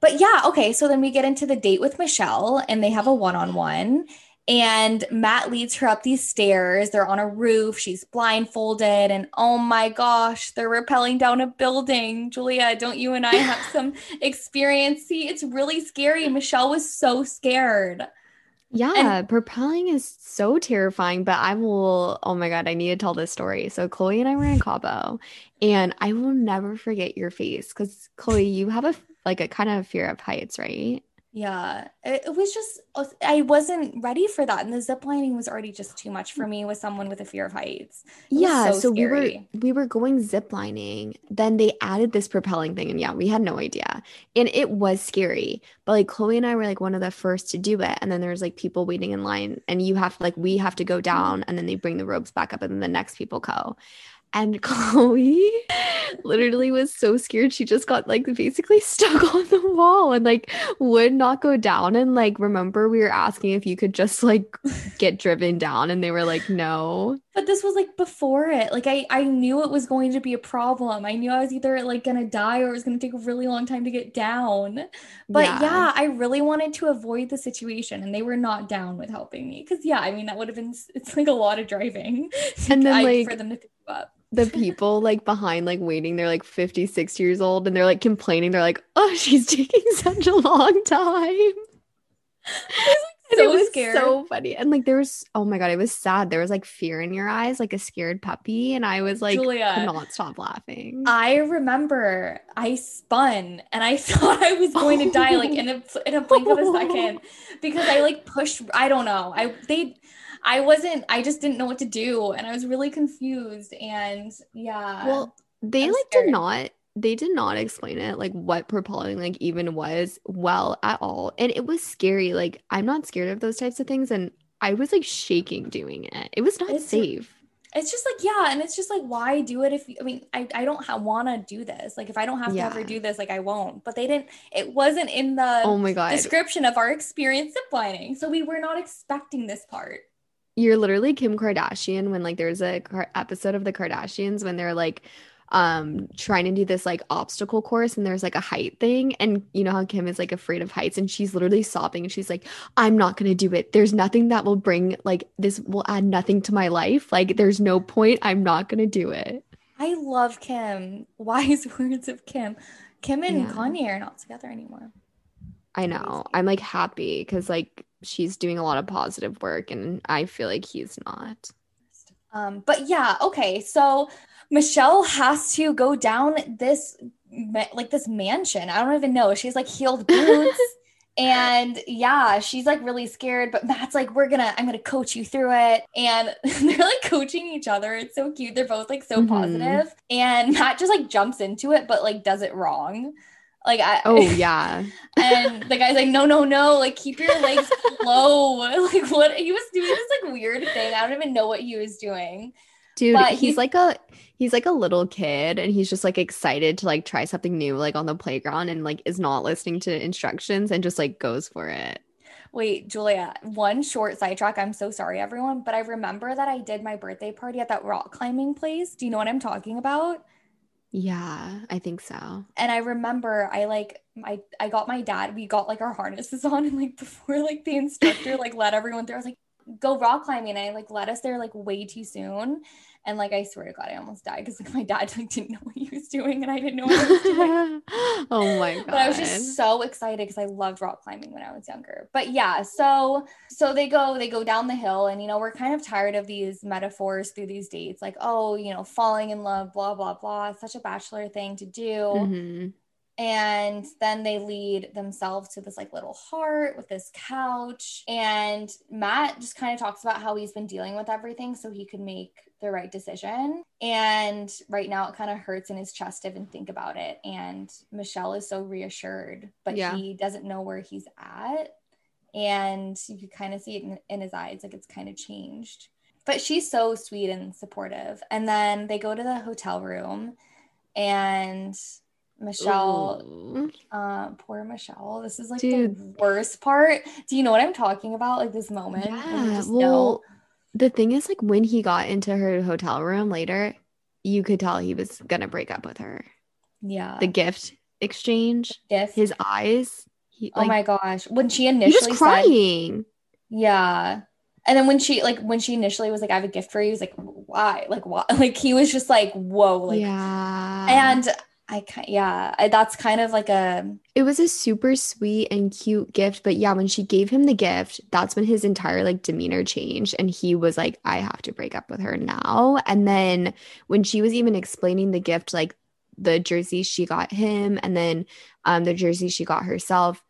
But yeah, okay. So then we get into the date with Michelle, and they have a one-on-one. And Matt leads her up these stairs. They're on a roof. She's blindfolded, and oh my gosh, they're rappelling down a building. Julia, don't you and I have some experience? See, it's really scary. Michelle was so scared. Yeah, propelling is so terrifying, but I will, oh my God, I need to tell this story. So Chloe and I were in Cabo, and I will never forget your face because Chloe, you have a like a kind of fear of heights, right? Yeah, it, it was just uh, I wasn't ready for that, and the zip lining was already just too much for me with someone with a fear of heights. It Yeah, so so we were we were going zip lining. Then they added this propelling thing, and yeah, we had no idea. And it was scary. But like Chloe and I were like one of the first to do it. And then there's like people waiting in line, and you have like we have to go down, and then they bring the ropes back up, and then the next people go. And Chloe literally was so scared. She just got like basically stuck on the wall and like would not go down. And like, remember, we were asking if you could just like get driven down, and they were like, no. But this was like before it. Like I I knew it was going to be a problem. I knew I was either like gonna die or it was gonna take a really long time to get down. But Yeah. yeah, I really wanted to avoid the situation, and they were not down with helping me. Because yeah, I mean that would have been it's like a lot of driving, And then, I- like, for them to pick you up. The people like behind like waiting they're like 56 years old and they're like complaining they're like oh she's taking such a long time so it was scared. so funny and like there was oh my god it was sad there was like fear in your eyes like a scared puppy and i was like Julia. could not stop laughing I remember I spun and I thought I was going to die like in a in a blink of a second because I like pushed I don't know. I they I wasn't I just didn't know what to do and I was really confused and yeah. well they I'm like scared. did not they did not explain it like what propelling like even was well at all and it was scary like i'm not scared of those types of things and i was like shaking doing it it was not It's- safe it's just like yeah and it's just like why do it if I mean I I don't ha- want to do this. Like if I don't have to ever do this like I won't. But they didn't it wasn't in the oh my god description of our experience ziplining. So we were not expecting this part. You're literally Kim Kardashian when like there's a car- episode of the Kardashians when they're like um trying to do this like obstacle course and there's like a height thing and you know how Kim is like afraid of heights and she's literally sobbing and she's like I'm not going to do it there's nothing that will bring like this will add nothing to my life like there's no point I'm not going to do it I love Kim. Wise words of Kim. Kim and Yeah. Kanye are not together anymore. I know I'm like happy cuz like she's doing a lot of positive work and I feel like he's not Um, but yeah, okay. So Michelle has to go down this like this mansion. I don't even know. She's like heeled boots. And yeah, she's like really scared, but Matt's like, we're gonna, I'm gonna coach you through it. And they're like coaching each other. It's so cute. They're both like so Mhm. positive. And Matt just like jumps into it, but like does it wrong. Like I oh yeah and the guy's like, no, no, no, like keep your legs low. Like what he was doing this like weird thing. I don't even know what he was doing. Dude, But he's, he's- like a he's like a little kid and he's just like excited to like try something new like on the playground and like is not listening to instructions and just like goes for it. Wait, Julia, one short sidetrack. I'm so sorry, everyone, but I remember that I did my birthday party at that rock climbing place. Do you know what I'm talking about? Yeah, I think so. And I remember I like I I got my dad, we got like our harnesses on and like before like the instructor like let everyone through, I was like, go rock climbing. And I like let us there like way too soon. And like I swear to God, I almost died because like my dad like didn't know what he was doing and I didn't know what I was doing. oh my god. But I was just so excited because I loved rock climbing when I was younger. But yeah, so so they go they go down the hill and you know we're kind of tired of these metaphors through these dates like oh you know falling in love blah blah blah it's such a bachelor thing to do Mhm. and then they lead themselves to this like little heart with this couch and Matt just kind of talks about how he's been dealing with everything so he could make the right decision and right now it kind of hurts in his chest to even think about it and Michelle is so reassured but Yeah. he doesn't know where he's at and you could kind of see it in, in his eyes like it's kind of changed but she's so sweet and supportive and then they go to the hotel room and Michelle Ooh. uh, poor Michelle. This is like Dude. the worst part. Do you know what I'm talking about? Like this moment. Yeah. just Well, the thing is like when he got into her hotel room later, you could tell he was gonna break up with her. Yeah. The gift exchange, gift. his eyes, he oh like my gosh. When she he initially was said, crying. yeah. And then when she like when she initially was like, I have a gift for you, he was like, why? Like why? Like he was just like, whoa, like yeah. and I kind yeah, I, that's kind of like a it was a super sweet and cute gift, but yeah, when she gave him the gift, that's when his entire like demeanor changed and he was like, I have to break up with her now. And then when she was even explaining the gift, like the jersey she got him and then um the jersey she got herself,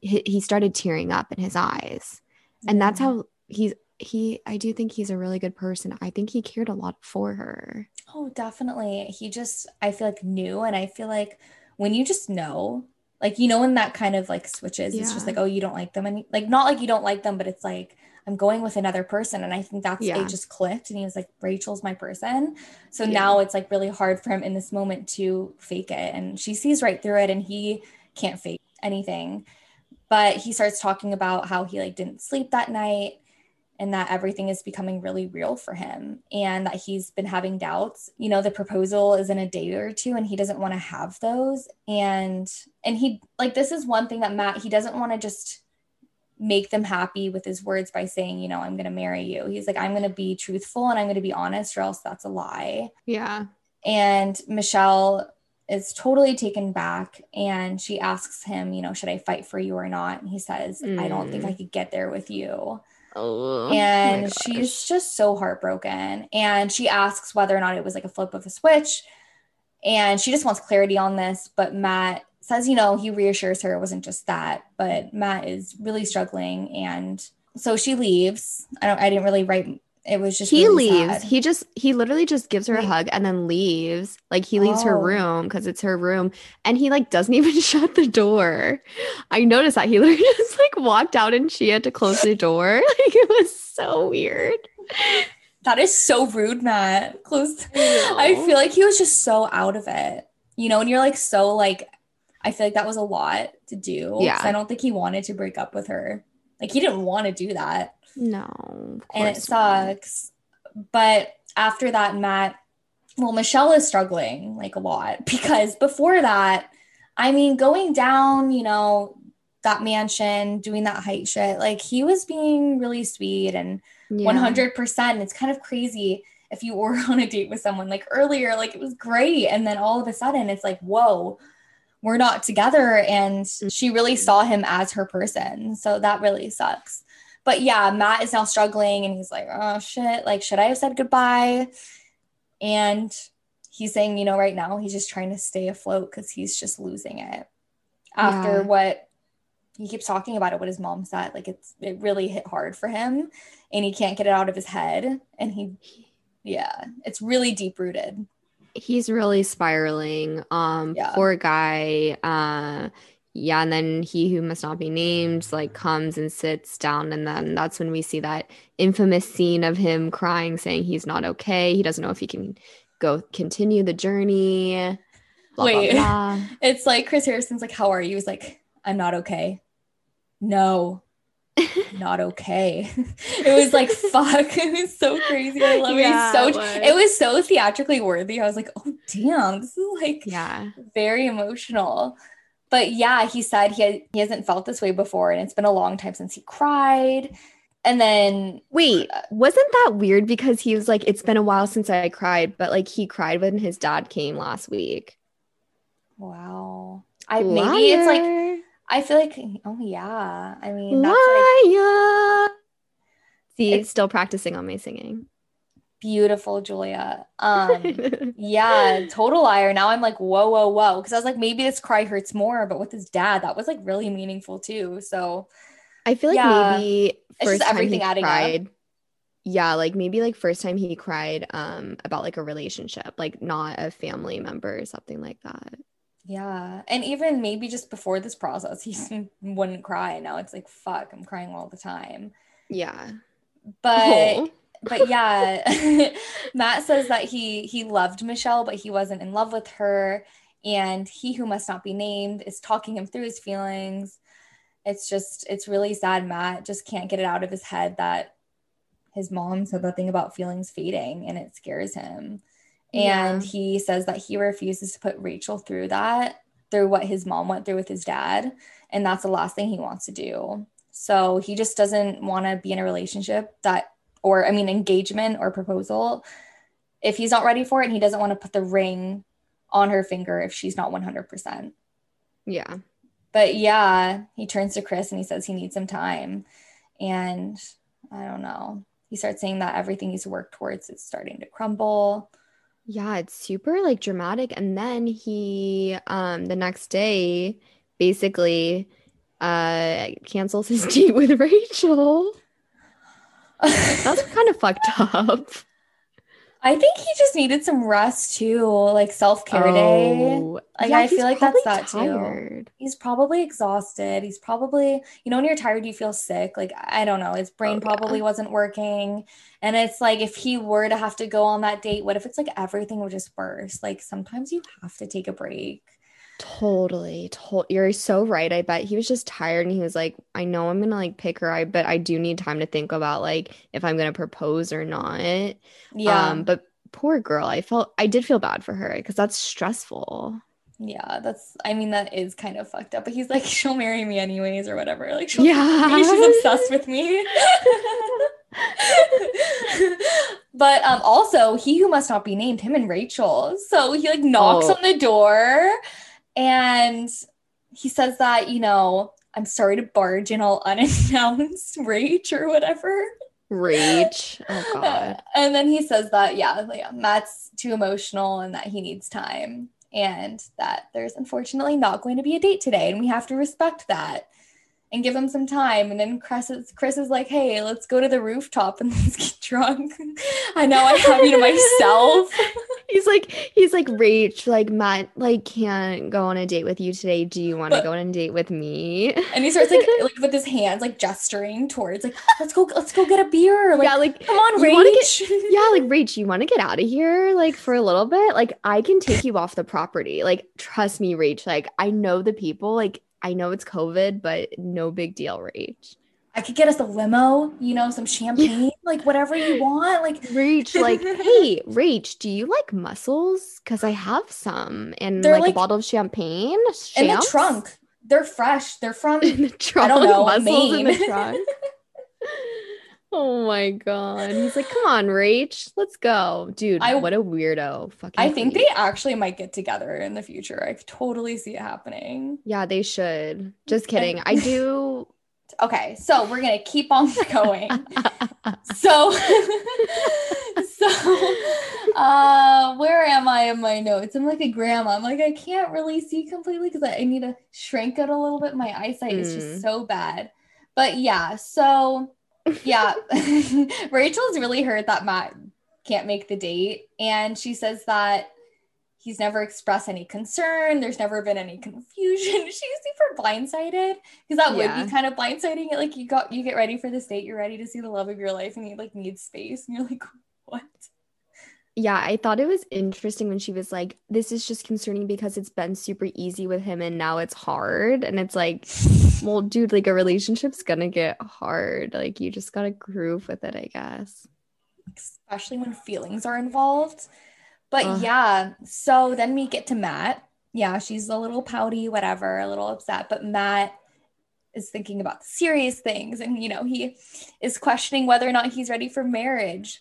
he, he started tearing up in his eyes. And that's Mhm. how he's he I do think he's a really good person. I think he cared a lot for her. Oh, definitely. He just, I feel like knew. And I feel like when you just know, like, you know, when that kind of like switches, it's just like, oh, you don't like them. And like, not like you don't like them, but it's like, I'm going with another person. And I think that's, Yeah. it just clicked. And he was like, Rachel's my person. So Yeah. now it's like really hard for him in this moment to fake it. And she sees right through it and he can't fake anything. But he starts talking about how he like didn't sleep that night and that everything is becoming really real for him and that he's been having doubts you know the proposal is in a day or two and he doesn't want to have those and and he like this is one thing that matt he doesn't want to just make them happy with his words by saying you know i'm going to marry you he's like i'm going to be truthful and i'm going to be honest or else that's a lie Yeah. and Michelle is totally taken back and she asks him, you know, should I fight for you or not? And he says, I don't think mm. I could get there with you. Oh. and she's just so heartbroken. And she asks whether or not it was like a flip of a switch. And she just wants clarity on this. But Matt says, you know, he reassures her it wasn't just that, but Matt is really struggling. And so she leaves. I don't, I didn't really write, it was just, he really leaves. sad. He just he literally just gives her a hug and then leaves. Like he leaves her Oh. room because it's her room, and he like doesn't even shut the door. I noticed that he literally just like walked out and she had to close the door. Like it was so weird. That is so rude, Matt. Close. I know. feel like he was just so out of it. You know, and you're like so like I feel like that was a lot to do Yeah. I don't think he wanted to break up with her. Like he didn't want to do that. No, And it course not. sucks. But after that, Matt, well, Michelle is struggling like a lot because before that, I mean, going down, you know, that mansion, doing that height shit, like he was being really sweet and Yeah. 100%. It's kind of crazy if you were on a date with someone like earlier, like it was great. And then all of a sudden it's like, whoa, we're not together. And mm-hmm. she really saw him as her person. So that really sucks. But yeah, Matt is now struggling and he's like, oh shit, like, should I have said goodbye? And he's saying, you know, right now he's just trying to stay afloat because he's just losing it after Yeah. what he keeps talking about it what his mom said like it's it really hit hard for him and he can't get it out of his head and he yeah it's really deep rooted he's really spiraling um Yeah. poor guy uh yeah and then he who must not be named like comes and sits down and then that's when we see that infamous scene of him crying saying he's not okay he doesn't know if he can go continue the journey blah, blah, Wait. blah. it's like chris harrison's like how are you? He's like i'm not okay. No not okay. It was like fuck. It was so crazy. I love Yeah, it so it was. it was so theatrically worthy. I was like oh damn. This is like yeah. very emotional. But yeah, he said he he hasn't felt this way before, and it's been a long time since he cried. And then wait wasn't that weird? Because he was like it's been a while since i cried but like he cried when his dad came last week. Wow, I maybe it's like I feel like oh yeah, I mean that's like See, It's- still practicing on my singing. Beautiful, Julia. Um, yeah, total liar. Now I'm like whoa, whoa, whoa, because I was like maybe this cry hurts more, but with his dad, that was like really meaningful too. So I feel like Yeah. maybe first time everything he adding up. cried. Yeah, like maybe like first time he cried um about like a relationship, like not a family member or something like that. Yeah. And even maybe just before this process, he wouldn't cry. Now it's like, fuck, I'm crying all the time. Yeah. But Oh. But yeah, Matt says that he he loved Michelle, but he wasn't in love with her. And he who must not be named is talking him through his feelings. It's just it's really sad. Matt just can't get it out of his head that his mom said that thing about feelings fading and it scares him. And Yeah. he says that he refuses to put Rachel through that, through what his mom went through with his dad. And that's the last thing he wants to do. So he just doesn't want to be in a relationship that, or I mean, engagement or proposal. If he's not ready for it and he doesn't want to put the ring on her finger if she's not 100%. Yeah. But yeah, he turns to Chris and he says he needs some time. And I don't know. He starts saying that everything he's worked towards is starting to crumble. Yeah, it's super like dramatic. And then he um the next day basically uh cancels his date with Rachel. That's kind of fucked up. I think he just needed some rest too, like self care day. Oh, Like yeah, I feel like that's that too. He's probably exhausted. He's probably, you know, when you're tired, you feel sick. Like, I don't know, his brain Oh, yeah. probably wasn't working. And it's like, if he were to have to go on that date, what if it's like everything would just burst? Like, sometimes you have to take a break. Totally. To- you're so right. I bet he was just tired and he was like, I know I'm gonna like pick her, I but I do need time to think about like if I'm gonna propose or not. Yeah. Um, but poor girl, I felt I did feel bad for her because that's stressful. yeah. That's, I mean, that is kind of fucked up. But he's like, she'll marry me anyways or whatever. Like, she'll, Yeah. she's obsessed with me. but um also he who must not be named him and rachel so he like knocks Oh. on the door and he says that you know i'm sorry to barge in all unannounced rage or whatever Rage. Oh god. and then he says that yeah, yeah um, matt's too emotional and that he needs time and that there's unfortunately not going to be a date today and we have to respect that and give him some time and then chris is, chris is like hey let's go to the rooftop and let's get drunk i know i have you to myself He's like, he's like, Rach, like Matt, like can't go on a date with you today. Do you want to go on a date with me? and he starts like like with his hands like gesturing towards like let's go let's go get a beer like yeah, like come on wanna get- yeah, like Rach, you want to get out of here like for a little bit? Like I can take you off the property. Like trust me, Rach. Like I know the people. Like I know it's COVID, but no big deal, Rach. i could get us a limo you know some champagne like whatever you want like Rach, like, hey, Rach, do you like mussels? Because I have some and like, like- a bottle of champagne. in the trunk. They're fresh. They're from In the trunk. know, mussels in the trunk. Oh my god. He's like, come on, Rach, let's go. Dude, I- what a weirdo. Fucking I think they actually might get together in the future. I totally see it happening. Yeah, they should. Just kidding. I do Okay, so we're gonna keep on going. so so uh where am I in my notes? I'm like a grandma. I'm like, I can't really see completely because I, I need to shrink it a little bit. My eyesight is Mm. just so bad. But yeah, so yeah, Rachel's really hurt that Matt can't make the date. And she says that he's never expressed any concern. There's never been any confusion. She's super blindsided because that would be kind of blindsiding. It like you got you get ready for this date, you're ready to see the love of your life, and you like need space, and you're like, what? Yeah, I thought it was interesting when she was like, This is just concerning because it's been super easy with him and now it's hard. And it's like, well, dude, like a relationship's gonna get hard. Like, you just gotta groove with it, I guess. especially when feelings are involved. But Ugh. yeah, so then we get to Matt. Yeah, she's a little pouty, whatever, a little upset, but Matt is thinking about serious things and you know, he is questioning whether or not he's ready for marriage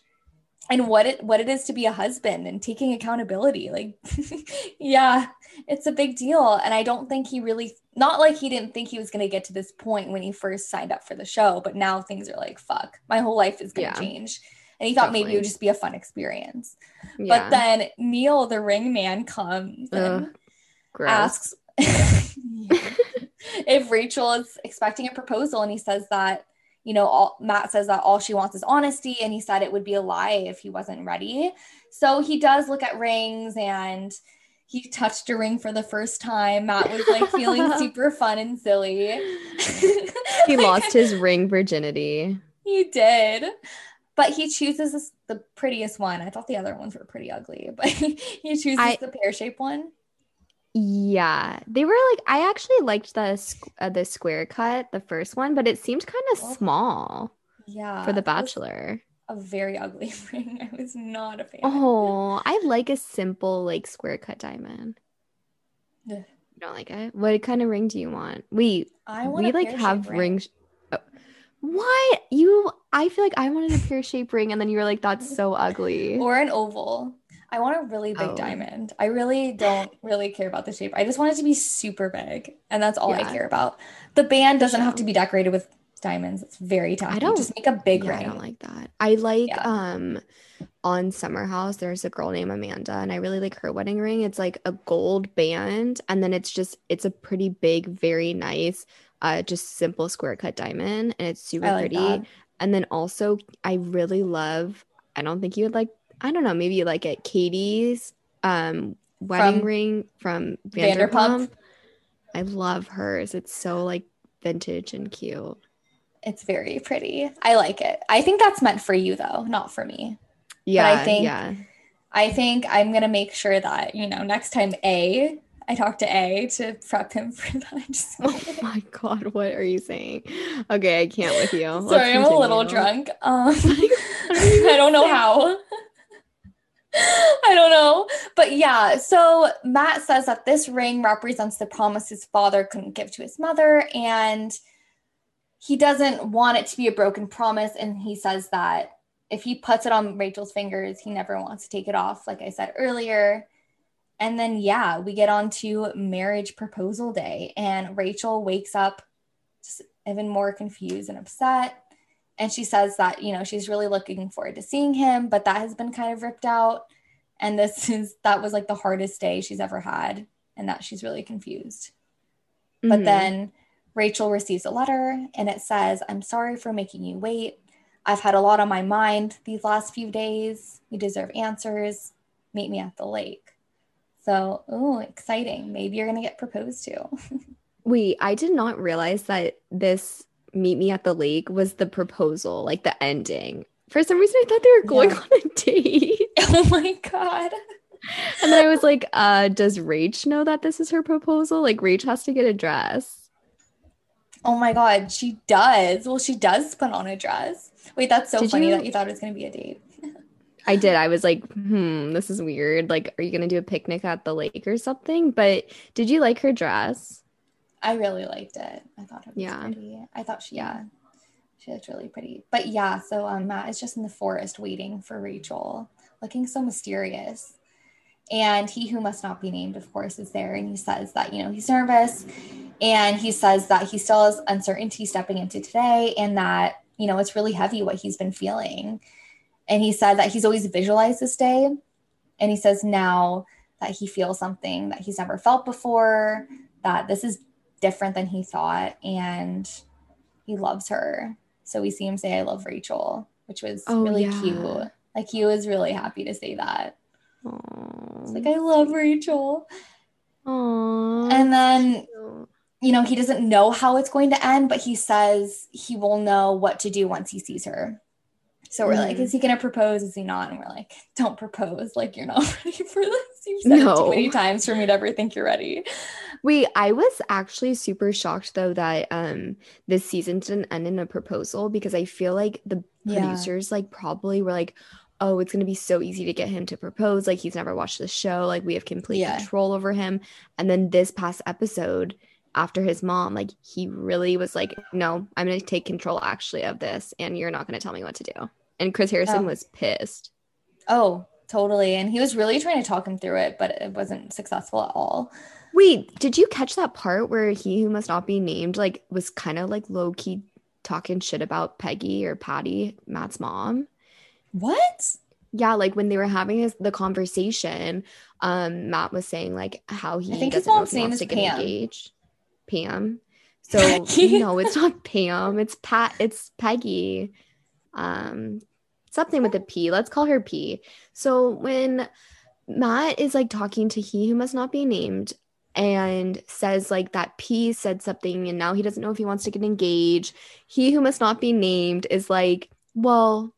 and what it what it is to be a husband and taking accountability. Like yeah, it's a big deal and I don't think he really not like he didn't think he was going to get to this point when he first signed up for the show, but now things are like fuck. My whole life is going to Yeah. change. And he thought maybe it would just be a fun experience. Yeah. But then Neil, the ring man, comes and asks if Rachel is expecting a proposal. And he says that, you know, all, Matt says that all she wants is honesty. And he said it would be a lie if he wasn't ready. So he does look at rings and he touched a ring for the first time. Matt was like feeling super fun and silly. he lost his ring virginity. He did. But he chooses the prettiest one. I thought the other ones were pretty ugly, but he chooses I- the pear shaped one. Yeah, they were like I actually liked the uh, the square cut, the first one, but it seemed kind of small Yeah. for The Bachelor. A very ugly ring. I was not a fan. Oh, I like a simple like square cut diamond. Ugh. You don't like it? What kind of ring do you want? We I want we like have ring. rings. Oh. What you? I feel like I wanted a pear shaped ring, and then you were like, "That's so ugly." or an oval. I want a really big Oh. diamond. I really don't really care about the shape. I just want it to be super big, and that's all I care about. The band doesn't have to be decorated with diamonds. It's very tacky. I don't- just make a big yeah, ring. I don't like that. I like Yeah. um on Summer House, there's a girl named Amanda, and I really like her wedding ring. It's like a gold band, and then it's just it's a pretty big, very nice uh, just simple square cut diamond, and it's super like pretty. that. And then also, I really love. I don't think you would like. I don't know. Maybe like it. Katie's um wedding From ring from Vanderpump? Vanderpump. I love hers. It's so like vintage and cute. It's very pretty. I like it. I think that's meant for you though, not for me. Yeah, I think- yeah. I think I'm gonna make sure that you know next time A, I talk to A to prep him for that. Oh my god, what are you saying? Okay, I can't with you. Sorry, I'm a little drunk. Um, I don't know how. I don't know. But yeah, so Matt says that this ring represents the promise his father couldn't give to his mother. And he doesn't want it to be a broken promise. And he says that if he puts it on Rachel's fingers, he never wants to take it off, like I said earlier. And then, yeah, we get on to marriage proposal day. And Rachel wakes up just even more confused and upset and she says that you know she's really looking forward to seeing him but that has been kind of ripped out. And this is that was like the hardest day she's ever had and that she's really confused. But Mhm. then rachel receives a letter and it says i'm sorry for making you wait. I've had a lot on my mind these last few days. You deserve answers. Meet me at the lake. So oh exciting. Maybe you're gonna get proposed to. Wait, I did not realize that this meet me at the lake was the proposal, like the ending. For some reason, I thought they were going Yeah. on a date. oh my god And then I was like, uh, does Rach know that this is her proposal? Like, Rach has to get a dress. Oh my god, she does. Well, she does put on a dress. Wait, that's so Did funny you- that you thought it was gonna be a date. I did. I was like, hmm, this is weird. Like, are you going to do a picnic at the lake or something? But did you like her dress? I really liked it. I thought it was Yeah. pretty. I thought she yeah. She looked really pretty. But yeah, so um, Matt is just in the forest waiting for Rachel, looking so mysterious. And he who must not be named, of course, is there. And he says that, you know, he's nervous. And he says that he still has uncertainty stepping into today and that, you know, it's really heavy what he's been feeling. And he said that he's always visualized this day. And he says now that he feels something that he's never felt before, that this is different than he thought. And he loves her. So we see him say, I love Rachel, which was Oh, really yeah. cute. Like he was really happy to say that. Like, I love Rachel. Aww. And then, you know, he doesn't know how it's going to end, but he says he will know what to do once he sees her. So we're like, Mhm. is he going to propose? Is he not? And we're like, don't propose. Like, you're not ready for this. You've said it No. too many times for me to ever think you're ready. Wait, I was actually super shocked though that um this season didn't end in a proposal because I feel like the Yeah. producers like probably were like, oh, it's gonna be so easy to get him to propose. Like he's never watched the show. Like we have complete Yeah. control over him. And then this past episode, after his mom, like he really was like, no, I'm gonna take control actually of this, and you're not gonna tell me what to do. And Chris Harrison Oh. was pissed. Oh, totally. And he was really trying to talk him through it, but it wasn't successful at all. Wait, did you catch that part where he who must not be named like was kind of like low key talking shit about Peggy or Patty, Matt's mom? What? Yeah, like when they were having his, the conversation, um, Matt was saying like how he I think his mom's name is Pam. engaged. Pam. So no, it's not Pam. It's Pat. It's Peggy. Um, something with a P. Let's call her P. So when Matt is like talking to he who must not be named and says like that P said something and now he doesn't know if he wants to get engaged. He who must not be named is like, well,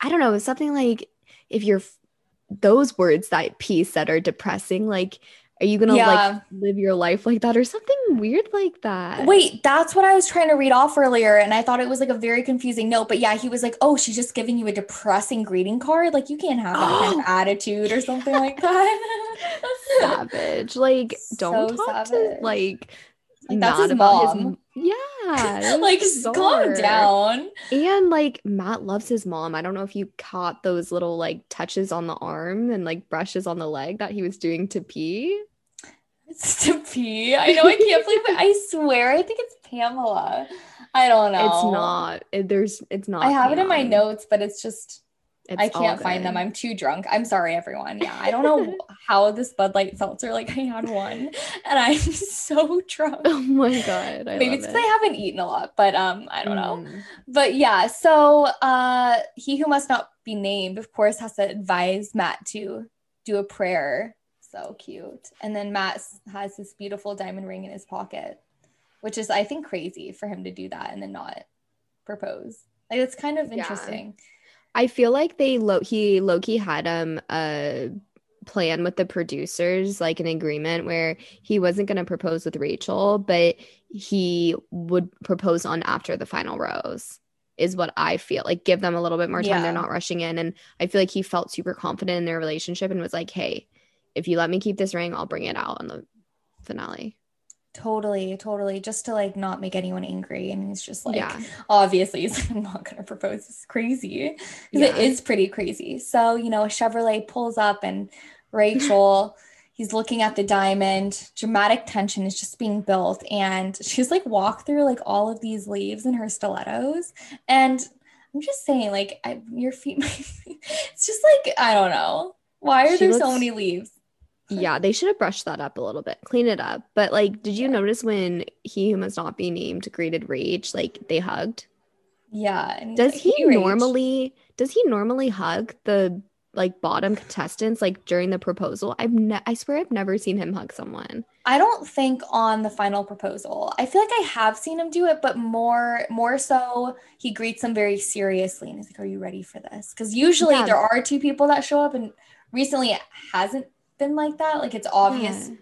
I don't know, something like if you're those words that P said are depressing, like, are you gonna Yeah. like live your life like that or something weird like that? Wait, that's what I was trying to read off earlier. And I thought it was like a very confusing note. But yeah, he was like, oh, she's just giving you a depressing greeting card. Like, you can't have that kind of attitude or something like that. savage. Like, don't So talk savage. to like, Like, that's his about mom. Yeah, like, calm down. And like Matt loves his mom. I don't know if you caught those little like touches on the arm and like brushes on the leg that he was doing to pee. It's to pee. I know I can't believe it. I swear, I think it's Pamela. I don't know. It's not. It, there's. It's not. I have it in my notes, but it's just It's I can't find them. I'm too drunk. I'm sorry, everyone. Yeah, I don't know how this Bud Light seltzer. Like I had one, and I'm so drunk. Oh my god. I Maybe it's because it. I haven't eaten a lot, but um, I don't know. Mm. But yeah, so uh, he who must not be named, of course, has to advise Matt to do a prayer. So cute. And then Matt has this beautiful diamond ring in his pocket, which is, I think, crazy for him to do that and then not propose. Like it's kind of Yeah. I feel like they low he Loki had um a plan with the producers, like an agreement where he wasn't gonna propose with Rachel, but he would propose on after the final rose. Is what I feel like. Give them a little bit more time. Yeah. They're not rushing in, and I feel like he felt super confident in their relationship and was like, "Hey, if you let me keep this ring, I'll bring it out on the finale." Totally, totally. Just to like not make anyone angry. And he's just like, yeah, obviously he's like, I'm not gonna propose. It's crazy. Yeah. It is pretty crazy. So, you know, a Chevrolet pulls up and Rachel, he's looking at the diamond. Dramatic tension is just being built. And she's like walk through like all of these leaves in her stilettos. And I'm just saying, like, I, your feet might be, it's just like, I don't know. Why are She there so many leaves? Yeah. They should have brushed that up a little bit, clean it up. But like, did you Yeah. notice when he who must not be named greeted Rage, like they hugged? Yeah. Does like, he normally does he normally hug the like bottom contestants like during the proposal? I've ne- I swear I've never seen him hug someone. I don't think on the final proposal. I feel like I have seen him do it, but more more so he greets them very seriously and he's like, Are you ready for this? Because usually Yeah. there are two people that show up and recently it hasn't been like that. Like it's obvious. Yeah.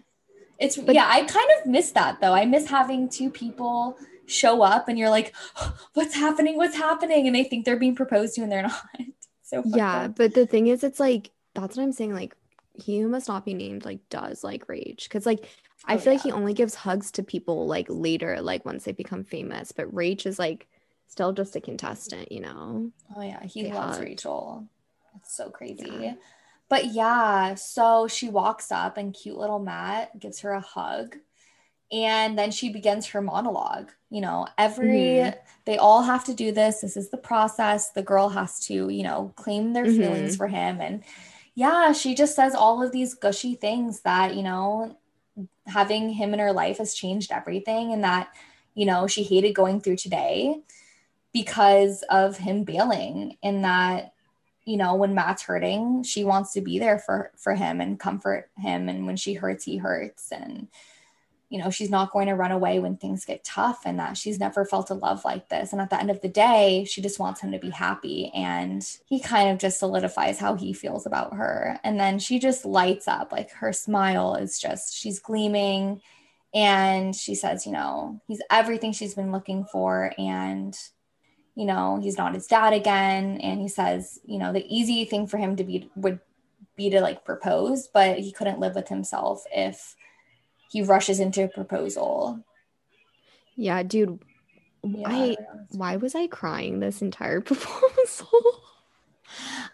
It's But- yeah, I kind of miss that though. I miss having two people show up and you're like, What's happening? What's happening? And they think they're being proposed to and they're not. so Yeah, up. but the thing is, it's like that's what I'm saying. Like he who must not be named like does like rage. because like I Oh, feel like he only gives hugs to people like later, like once they become famous. But Rach is like still just a contestant, you know. Oh yeah, he They loves hugged. Rachel. It's so crazy. Yeah. But yeah, so she walks up and cute little Matt gives her a hug. And then she begins her monologue. You know, every Mhm. they all have to do this. This is the process. The girl has to, you know, claim their feelings Mhm. for him. And yeah, she just says all of these gushy things that, you know, having him in her life has changed everything and that, you know, she hated going through today because of him bailing and that you know when matt's hurting she wants to be there for for him and comfort him. And when she hurts he hurts. And you know she's not going to run away when things get tough and that she's never felt a love like this. And at the end of the day she just wants him to be happy. And he kind of just solidifies how he feels about her. And then she just lights up. Like her smile is just she's gleaming. And she says you know he's everything she's been looking for. And you know he's not his dad again and he says you know the easy thing for him to be would be to like propose but he couldn't live with himself if he rushes into a proposal Yeah, dude. Yeah, I why was I crying this entire proposal?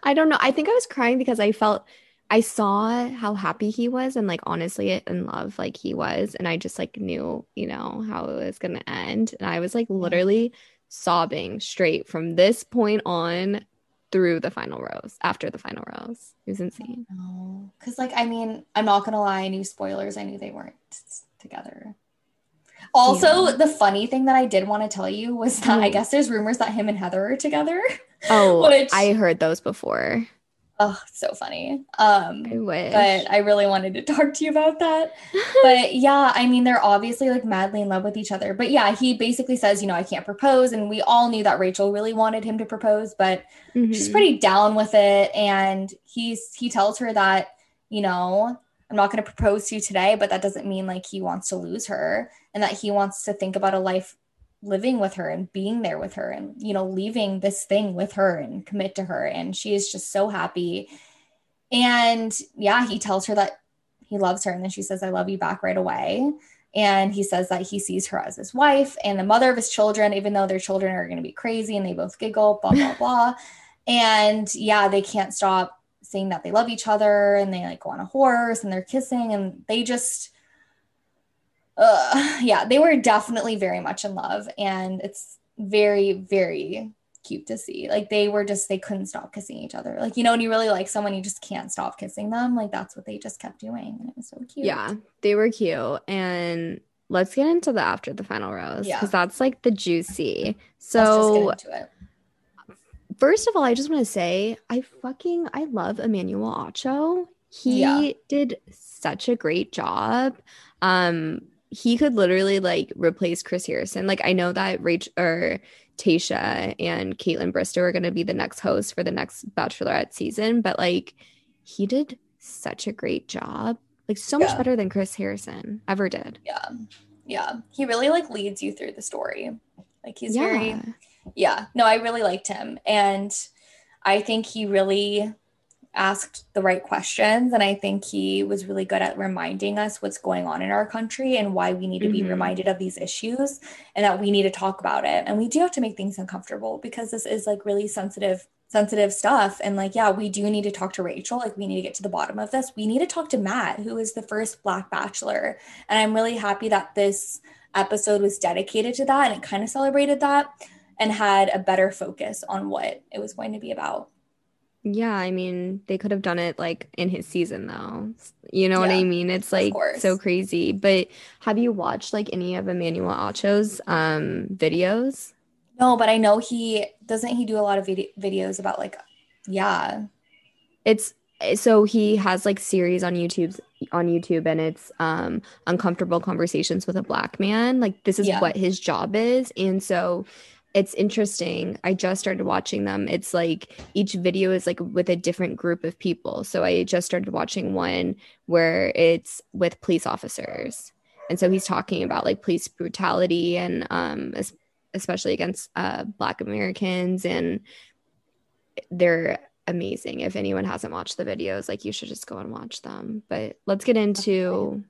I don't know. I think I was crying because I felt I saw how happy he was and like honestly in love like he was and I just like knew, you know, how it was going to end and I was like literally sobbing straight from this point on through the final rose, after the final rose. It was insane. no because like i mean i'm not gonna lie i knew spoilers i knew they weren't together also Yeah. the funny thing that i did want to tell you was that i Mhm. guess there's rumors that him and heather are together Oh, Which- I heard those before. Oh so funny um I wish. but I really wanted to talk to you about that. But yeah, I mean, they're obviously like madly in love with each other. But yeah, he basically says, you know, I can't propose. And we all knew that Rachel really wanted him to propose, but she's Mhm. pretty down with it. And he's he tells her that, you know, I'm not going to propose to you today, but that doesn't mean like he wants to lose her and that he wants to think about a life living with her and being there with her and you know leaving this thing with her and commit to her. And she is just so happy. And yeah he tells her that he loves her. And then she says i love you back right away. And he says that he sees her as his wife and the mother of his children even though their children are going to be crazy and they both giggle blah blah blah. And yeah they can't stop saying that they love each other and they like go on a horse and they're kissing and they just uh, yeah, they were definitely very much in love, and it's very, very cute to see. Like they were just they couldn't stop kissing each other. Like you know, when you really like someone, you just can't stop kissing them. Like that's what they just kept doing, and it was so cute. Yeah, they were cute. And let's get into the after the final rose because Yeah. that's like the juicy. Let's just So get into it. first of all, I just want to say I fucking I love Emmanuel Acho. He Yeah. did such a great job. Um, he could literally like replace Chris Harrison. Like I know that Rachel or Tayshia and Kaitlyn Bristowe are gonna be the next host for the next Bachelorette season, but like he did such a great job. Like so much Yeah. better than Chris Harrison ever did. Yeah, yeah. He really like leads you through the story. Like he's very yeah. yeah no i really liked him and i think he really asked the right questions and i think he was really good at reminding us what's going on in our country and why we need to be Mhm. reminded of these issues and that we need to talk about it. And we do have to make things uncomfortable because this is like really sensitive sensitive stuff. And like yeah we do need to talk to rachel. Like we need to get to the bottom of this. We need to talk to matt who is the first black bachelor. And i'm really happy that this episode was dedicated to that and it kind of celebrated that and had a better focus on what it was going to be about. Yeah, I mean, they could have done it like in his season though. You know what I mean? It's like course. so crazy. But have you watched like any of Emmanuel Acho's um videos? No, but I know he doesn't he do a lot of vid- videos about like yeah. It's eh, so he has like series on YouTube on YouTube and it's um uncomfortable conversations with a black man. Like this is Yeah. what his job is. And so it's interesting. I just started watching them. It's like each video is like with a different group of people. So I just started watching one where it's with police officers. And so he's talking about like police brutality and um especially against uh black Americans and they're amazing. If anyone hasn't watched the videos, like you should just go and watch them. But let's get into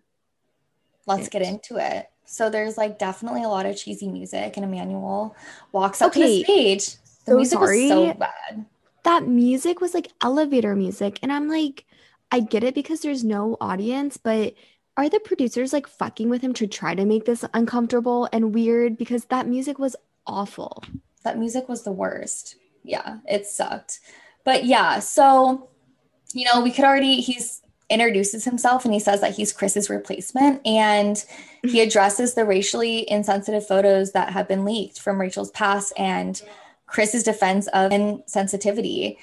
Let's get into it. So there's like definitely a lot of cheesy music and Emmanuel walks up to the stage. The so music was so bad. that music was like elevator music. And I'm like, I get it because there's no audience, but are the producers like fucking with him to try to make this uncomfortable and weird? Because that music was awful. that music was the worst. Yeah, it sucked. But yeah, so you know, we could already he's introduces himself and he says that he's Chris's replacement and he addresses the racially insensitive photos that have been leaked from Rachel's past and Chris's defense of insensitivity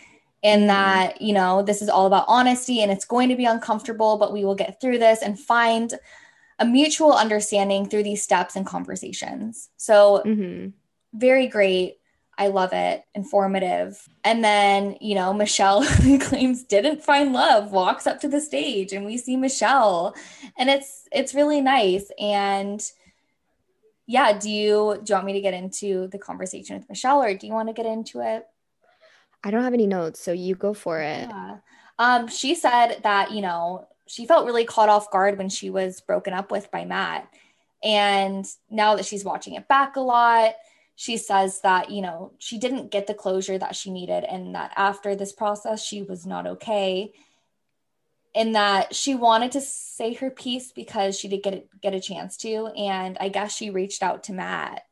and that, you know, this is all about honesty and it's going to be uncomfortable, but we will get through this and find a mutual understanding through these steps and conversations. So hmm very great. I love it. Informative. And then, you know, Michelle claims didn't find love, walks up to the stage and we see Michelle. And it's it's really nice. And yeah, do you do you want me to get into the conversation with Michelle or do you want to get into it? I don't have any notes, so you go for it. Yeah. Um, she said that, you know, she felt really caught off guard when she was broken up with by Matt. And now that she's watching it back a lot, she says that, you know, she didn't get the closure that she needed and that after this process, she was not okay. And that she wanted to say her piece because she did get get a chance to. And I guess she reached out to Matt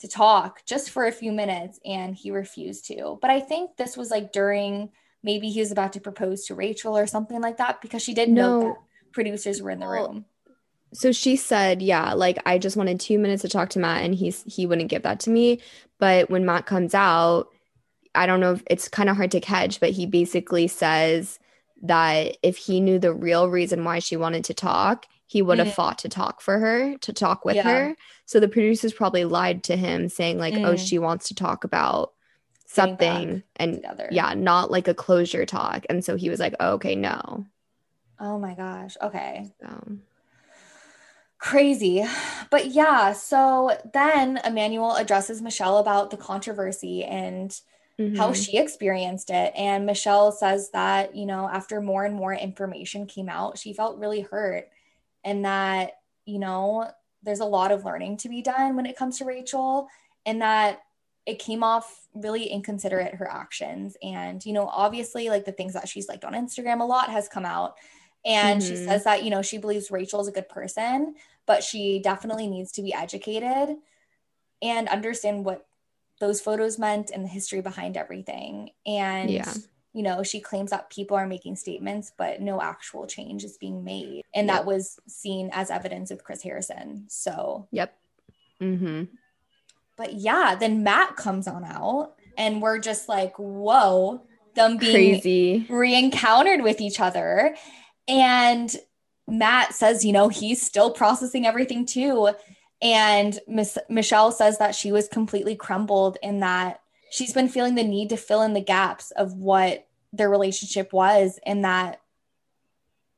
to talk just for a few minutes and he refused to. But I think this was like during maybe he was about to propose to Rachel or something like that because she did know No. that producers were in the room. So she said, yeah, like I just wanted two minutes to talk to Matt and he's he wouldn't give that to me. But when Matt comes out, I don't know if it's kind of hard to catch, but he basically says that if he knew the real reason why she wanted to talk, he would have Mm. fought to talk for her, to talk with Yeah. her. So the producers probably lied to him saying, like, oh, Mm. she wants to talk about something and together. yeah, not like a closure talk. And so he was like, oh, okay, no. Oh my gosh. Okay. So Crazy. But yeah, so then Emmanuel addresses Michelle about the controversy and how mhm. she experienced it. And Michelle says that, you know, after more and more information came out, she felt really hurt and that, you know, there's a lot of learning to be done when it comes to Rachel and that it came off really inconsiderate her actions. And, you know, obviously, like the things that she's liked on Instagram, a lot has come out. And she Mhm. says that, you know, she believes Rachel is a good person, but she definitely needs to be educated and understand what those photos meant and the history behind everything. And Yeah. you know, she claims that people are making statements, but no actual change is being made. And Yep. that was seen as evidence with Chris Harrison. So, Yep. Mm-hmm. but yeah, then Matt comes on out and we're just like, whoa, them being Crazy. re-encountered with each other. And Matt says, you know, he's still processing everything too. And Michelle says that she was completely crumbled in that she's been feeling the need to fill in the gaps of what their relationship was and that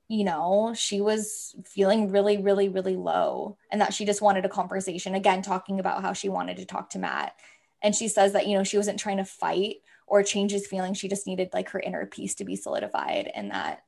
you know she was feeling really really really low and that she just wanted a conversation. Again talking about how she wanted to talk to Matt. And she says that you know she wasn't trying to fight or change his feelings. She just needed like her inner peace to be solidified and that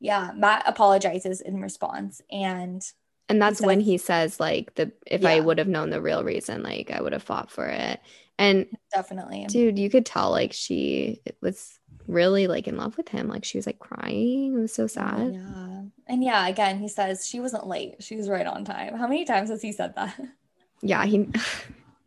yeah Matt apologizes in response and And that's says- when he says, like, the if I would have known the real reason, like I would have fought for it. And definitely dude, you could tell like she was really like in love with him. Like she was like crying. It was so sad. yeah and yeah again he says she wasn't late she was right on time how many times has he said that Yeah, he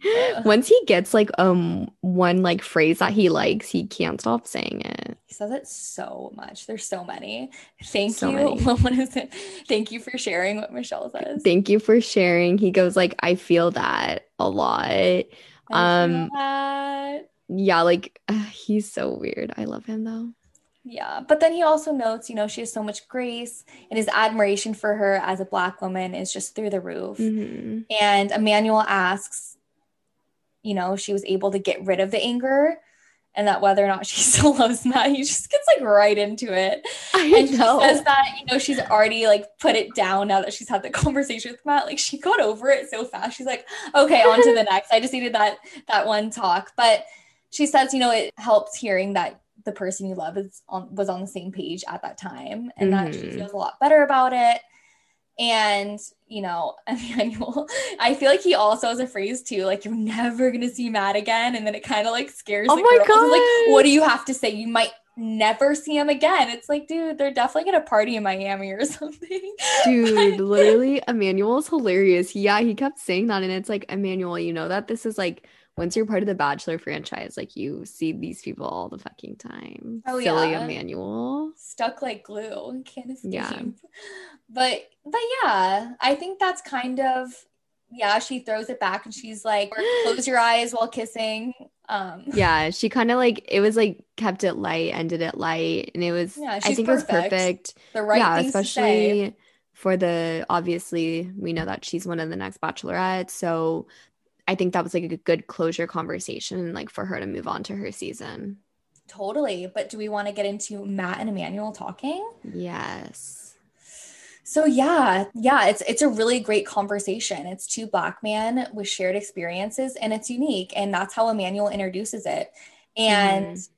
once he gets like um one like phrase that he likes, he can't stop saying it. He says it so much. There's so many. Thank So you. many. What is it? Thank you for sharing what Michelle says. Thank you for sharing. He goes like, I feel that a lot. Um, that. Yeah, like he's so weird. I love him though. Yeah. But then he also notes, you know, she has so much grace and his admiration for her as a black woman is just through the roof. Mhm. And Emmanuel asks, you know, she was able to get rid of the anger and that whether or not she still loves Matt, he just gets like right into it. I and she know. says that you know she's already like put it down now that she's had the conversation with Matt. Like she got over it so fast. She's like, okay, on to the next. I just needed that that one talk. But she says, you know, it helps hearing that the person you love is on was on the same page at that time, and that she Mhm. feels a lot better about it. And you know, Emmanuel, I feel like he also has a phrase too, like you're never gonna see Matt again, and then it kind of like scares. Oh my. It's Like, what do you have to say? You might never see him again. It's like, dude, they're definitely gonna party in Miami or something. Dude, literally, Emmanuel's hilarious. Yeah, he kept saying that. And it's like, Emmanuel, you know that this is like, once you're part of the Bachelor franchise, like you see these people all the fucking time. Oh, Silly yeah. Emmanuel. Stuck like glue can't escape. Yeah. But but yeah, I think that's kind of yeah, she throws it back and she's like, close your eyes while kissing. Um Yeah, she kind of like, it was like kept it light, ended it light. And it was, Yeah, I think it was perfect. perfect. the right yeah, things to say. especially for the obviously we know that she's one of the next bachelorettes. So I think that was like a good closure conversation, like for her to move on to her season. Totally. But do we want to get into Matt and Emmanuel talking? Yes. So yeah, yeah, it's it's a really great conversation. It's two black men with shared experiences and it's unique and that's how Emmanuel introduces it. And mm-hmm.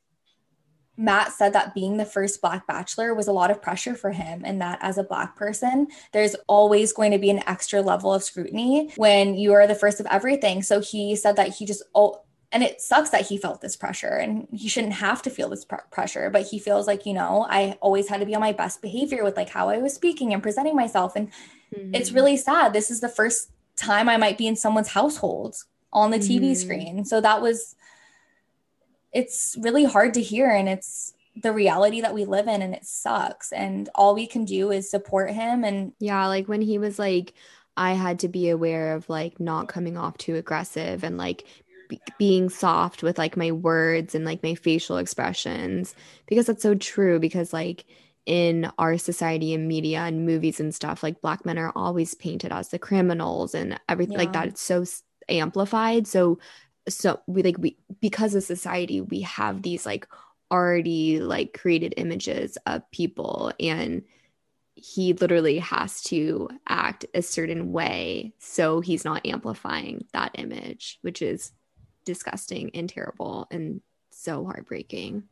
Matt said that being the first black bachelor was a lot of pressure for him and that as a black person, there's always going to be an extra level of scrutiny when you are the first of everything. So he said that he just oh and it sucks that he felt this pressure and he shouldn't have to feel this pr- pressure but he feels like you know i always had to be on my best behavior with like how i was speaking and presenting myself and it's Mhm. really sad this is the first time i might be in someone's household on the tv Mhm. screen so that was it's really hard to hear and it's the reality that we live in and it sucks. And all we can do is support him and Yeah, like when he was like, I had to be aware of like not coming off too aggressive and like be- being soft with like my words and like my facial expressions because that's so true because like in our society and media and movies and stuff like black men are always painted as the criminals and everything like that. It's so amplified. So so we like we because of society we have these like already like created images of people and he literally has to act a certain way so he's not amplifying that image which is disgusting and terrible and so heartbreaking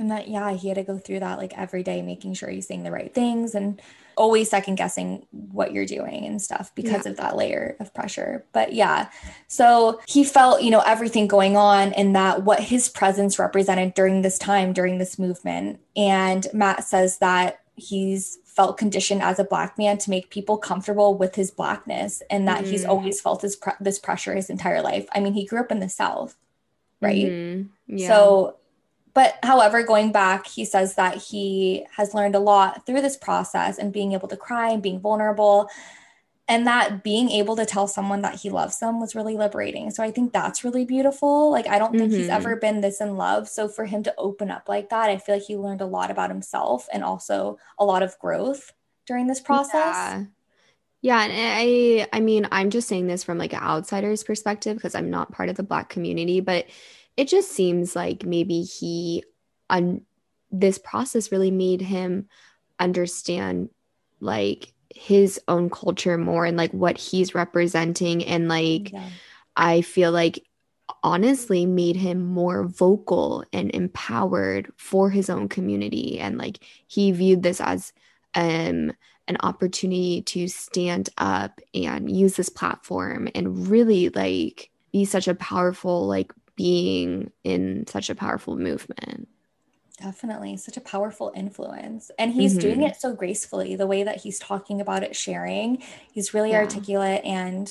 and that yeah he had to go through that like every day making sure he's saying the right things and always second guessing what you're doing and stuff because of that layer of pressure but yeah so he felt you know everything going on and that what his presence represented during this time during this movement and matt says that he's felt conditioned as a black man to make people comfortable with his blackness and that mm. he's always felt this pre- this pressure his entire life. I mean, he grew up in the south, right? Mm-hmm. Yeah. So but however, going back, he says that he has learned a lot through this process and being able to cry and being vulnerable and that being able to tell someone that he loves them was really liberating. So I think that's really beautiful. Like I don't think mm-hmm. he's ever been this in love. So for him to open up like that, I feel like he learned a lot about himself and also a lot of growth during this process. Yeah. Yeah, and I I mean, I'm just saying this from like an outsider's perspective because I'm not part of the black community, but it just seems like maybe he on this process really made him understand like his own culture more and like what he's representing and like yeah. i feel like honestly made him more vocal and empowered for his own community and like he viewed this as um an opportunity to stand up and use this platform and really like be such a powerful like being in such a powerful movement Definitely. Such a powerful influence. And he's mm-hmm. doing it so gracefully. The way that he's talking about it, sharing, he's really yeah. articulate. And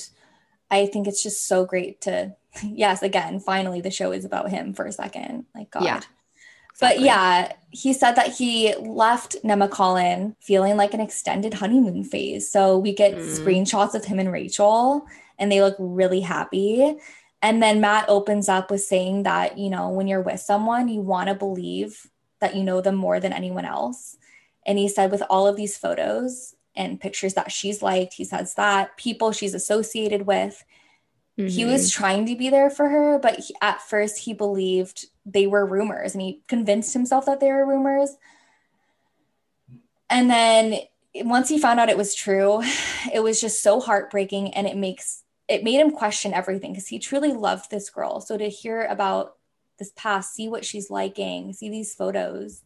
I think it's just so great to, yes, again, finally the show is about him for a second. Like, God. Yeah. But yeah, he said that he left Nemacolin feeling like an extended honeymoon phase. So we get mm. screenshots of him and Rachel, and they look really happy. And then Matt opens up with saying that, you know, when you're with someone, you want to believe that you know them more than anyone else. And he said, with all of these photos and pictures that she's liked, he says that people she's associated with, mm-hmm. he was mm-hmm. trying to be there for her, but he, at first he believed they were rumors and he convinced himself that they were rumors. And then once he found out it was true, it was just so heartbreaking and it makes it made him question everything because he truly loved this girl. So to hear about this past, see what she's liking, see these photos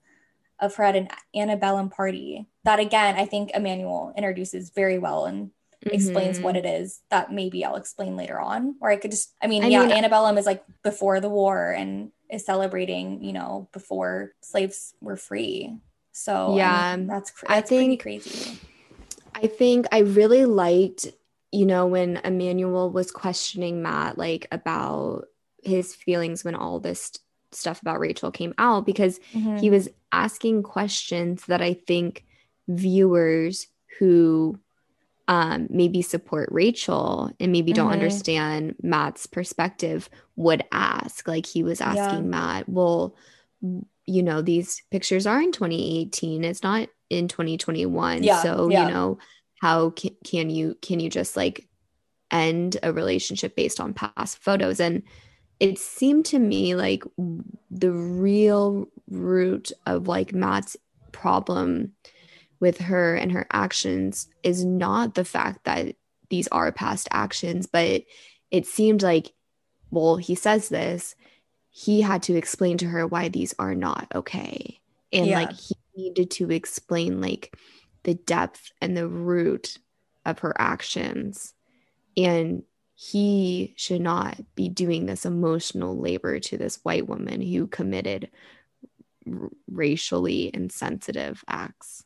of her at an antebellum party. That again, I think Emmanuel introduces very well and mm-hmm. explains what it is that maybe I'll explain later on. Or I could just, I mean, I yeah, mean, antebellum is like before the war and is celebrating, you know, before slaves were free. So yeah, I mean, that's, that's I think crazy. I think I really liked, you know, when Emmanuel was questioning Matt like about his feelings when all this stuff about Rachel came out because mm-hmm. he was asking questions that I think viewers who um, maybe support Rachel and maybe don't mm-hmm. understand Matt's perspective would ask. Like he was asking yeah. Matt, well, you know, these pictures are in 2018. It's not in 2021. Yeah, so, yeah. you know, how can, can you can you just like end a relationship based on past photos? And it seemed to me like the real root of like Matt's problem with her and her actions is not the fact that these are past actions, but it seemed like, well, he says this, he had to explain to her why these are not okay. And yeah. like he needed to explain like the depth and the root of her actions. And he should not be doing this emotional labor to this white woman who committed r- racially insensitive acts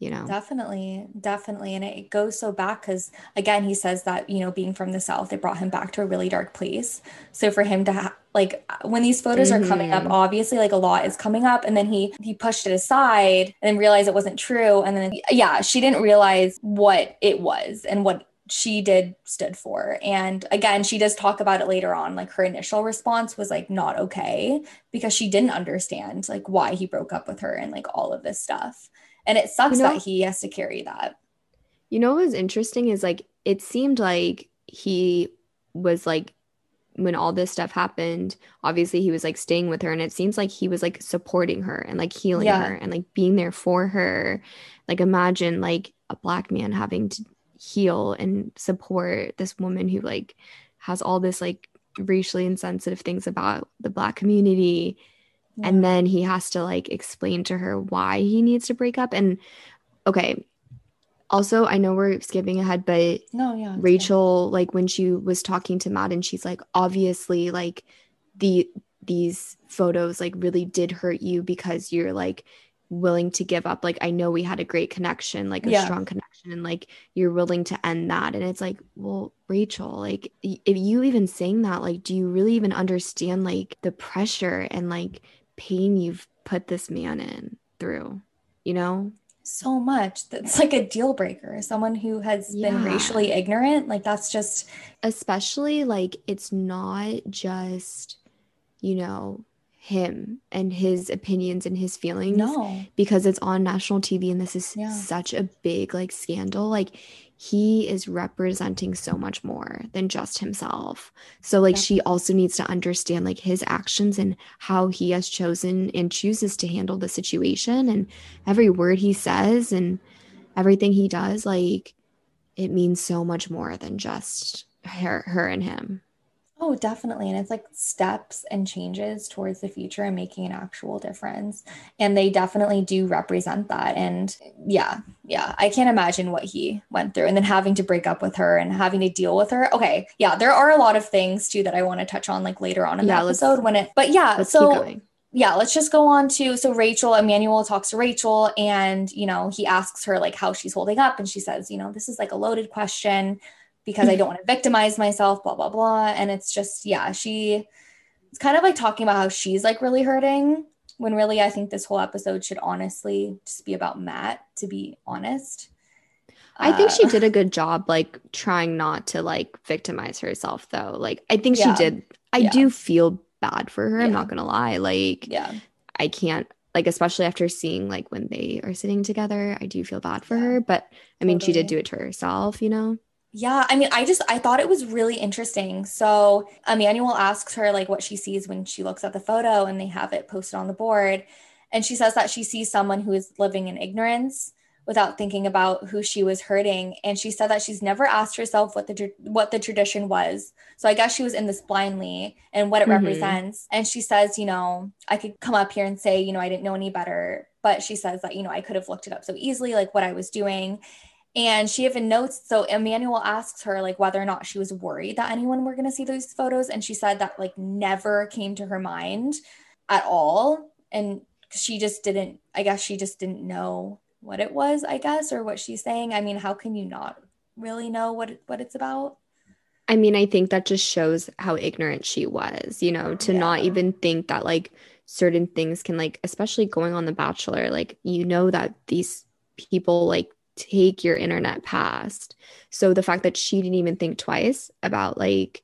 you know definitely definitely and it goes so back because again he says that you know being from the south it brought him back to a really dark place so for him to ha- like when these photos mm-hmm. are coming up mm-hmm. obviously like a lot is coming up and then he he pushed it aside and then realized it wasn't true and then yeah she didn't realize what it was and what she did stood for. And again, she does talk about it later on. Like her initial response was like not okay because she didn't understand like why he broke up with her and like all of this stuff. And it sucks you know, that he has to carry that. You know what was interesting is like it seemed like he was like when all this stuff happened, obviously he was like staying with her and it seems like he was like supporting her and like healing yeah. her and like being there for her. Like imagine like a black man having to heal and support this woman who like has all this like racially insensitive things about the black community yeah. and then he has to like explain to her why he needs to break up and okay also i know we're skipping ahead but no yeah rachel like when she was talking to matt and she's like obviously like the these photos like really did hurt you because you're like willing to give up like i know we had a great connection like a Yeah. strong connection and like you're willing to end that and it's like well rachel like if you even saying that like do you really even understand like the pressure and like pain you've put this man in through you know? So much. That's like a deal breaker. Someone who has been racially ignorant like that's just especially like it's not just you know him and his opinions and his feelings no. because it's on national TV and this is Yeah. such a big like scandal. Like he is representing so much more than just himself. So like she also needs to understand like his actions and how he has chosen and chooses to handle the situation. And every word he says and everything he does like it means so much more than just her her and him Oh, definitely. And it's like steps and changes towards the future and making an actual difference. And they definitely do represent that. And yeah, yeah, I can't imagine what he went through and then having to break up with her and having to deal with her. Okay. Yeah, there are a lot of things too that I want to touch on like later on in Yeah, the episode when it, but yeah, so yeah, let's just go on to so Rachel, Emmanuel talks to Rachel and you know, he asks her like how she's holding up and she says, you know, this is like a loaded question because I don't want to victimize myself, blah blah blah. And it's just yeah, she it's kind of like talking about how she's like really hurting when really I think this whole episode should honestly just be about Matt to be honest. I think she Uh, did a good job, like trying not to like victimize herself, though. Like, I think Yeah. she did. I Yeah. do feel bad for her. I'm not gonna lie. Like, Yeah. I can't, like, especially after seeing like when they are sitting together, I do feel bad for Yeah. her. But I mean, she did do it to herself, you know? Yeah, I mean, I just I thought it was really interesting. So Emmanuel asks her like what she sees when she looks at the photo and they have it posted on the board. And she says that she sees someone who is living in ignorance without thinking about who she was hurting. And she said that she's never asked herself what the what the tradition was. So I guess she was in this blindly and what it Mhm. represents. And she says, you know, I could come up here and say, you know, I didn't know any better, but she says that, you know, I could have looked it up so easily, like what I was doing. And she even notes, so Emmanuel asks her like whether or not she was worried that anyone were going to see those photos. And she said that like never came to her mind at all. And she just didn't, I guess she just didn't know what it was, I guess, or what she's saying. I mean, how can you not really know what, it- what it's about? I mean, I think that just shows how ignorant she was, you know, to not even think that like certain things can like, especially going on The Bachelor, like you know that these people like take your internet past. So the fact that she didn't even think twice about like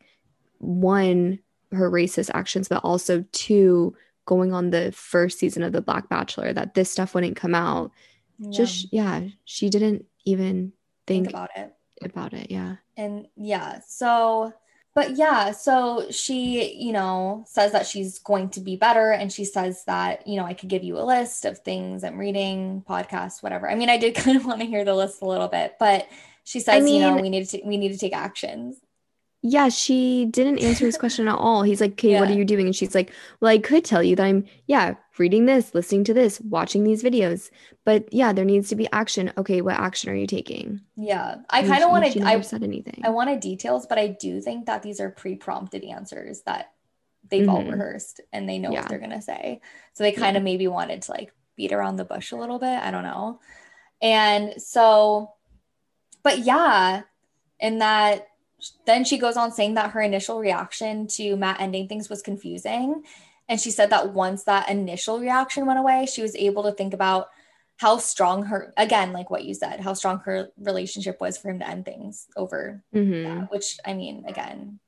one, her racist actions, but also two, going on the first season of The Black Bachelor, that this stuff wouldn't come out. Yeah, Just, yeah, she didn't even think think, about it. about it. Yeah. and yeah so but yeah so she you know says that she's going to be better and she says that you know i could give you a list of things i'm reading podcasts whatever. I mean i did kind of want to hear the list a little bit but she says you know we need to we need to take actions Yeah, she didn't answer his question at all. He's like, okay, what are you doing? And she's like, well, I could tell you that I'm, yeah, reading this, listening to this, watching these videos. But yeah, there needs to be action. Okay, what action are you taking? yeah i kind of wanted She i said anything. i wanted details but i do think that these are pre-prompted answers that they've all Mhm. rehearsed and they know Yeah. what they're gonna say so they kind of maybe wanted to like beat around the bush a little bit i don't know and so but yeah and that then she goes on saying that her initial reaction to matt ending things was confusing and she said that once that initial reaction went away she was able to think about how strong her again like what you said how strong her relationship was for him to end things over Mhm. that, which i mean again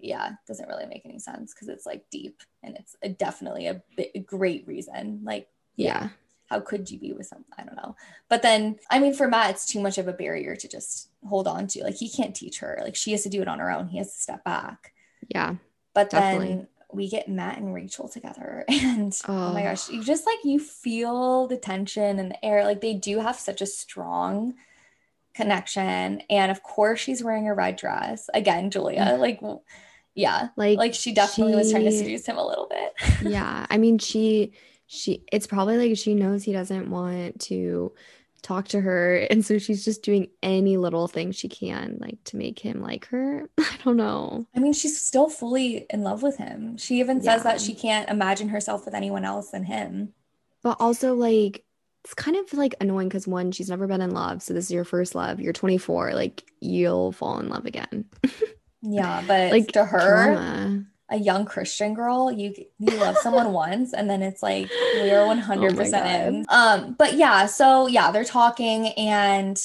yeah doesn't really make any sense because it's like deep and it's a, definitely a, bi- a great reason like Yeah. How could you be with some i don't know but then i mean for matt it's too much of a barrier to just hold on to like he can't teach her like she has to do it on her own he has to step back Yeah. but Definitely. then we get matt and rachel together and oh. my Oh. gosh you just like you feel the tension and the air like they do have such a strong connection and of course she's wearing a red dress again julia mm. like yeah Like, like she definitely was trying to she- seduce him a little bit yeah. I mean, she, she, it's probably like she knows he doesn't want to talk to her. And so she's just doing any little thing she can, like to make him like her. I don't know. I mean, she's still fully in love with him. She even says Yeah. that she can't imagine herself with anyone else than him. But also, like, it's kind of like annoying because one, she's never been in love. So this is your first love. You're 24. Like, you'll fall in love again. yeah. But like to her, trauma. A young Christian girl, you you love someone once and then it's like we are 100% oh in. Um, but yeah, so yeah, they're talking and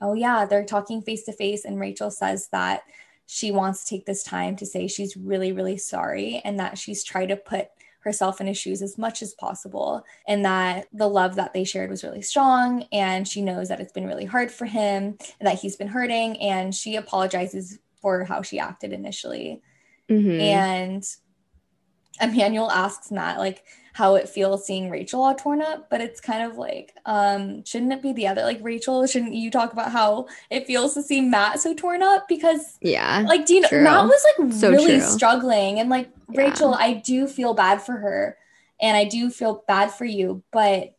oh yeah, they're talking face to face. And Rachel says that she wants to take this time to say she's really, really sorry and that she's tried to put herself in his shoes as much as possible and that the love that they shared was really strong and she knows that it's been really hard for him and that he's been hurting and she apologizes for how she acted initially mm-hmm. and Emmanuel asks Matt like how it feels seeing Rachel all torn up, but it's kind of like, um, shouldn't it be the other? Like Rachel, shouldn't you talk about how it feels to see Matt so torn up? Because yeah, like do you know true. Matt was like so really true. struggling, and like yeah. Rachel, I do feel bad for her, and I do feel bad for you, but.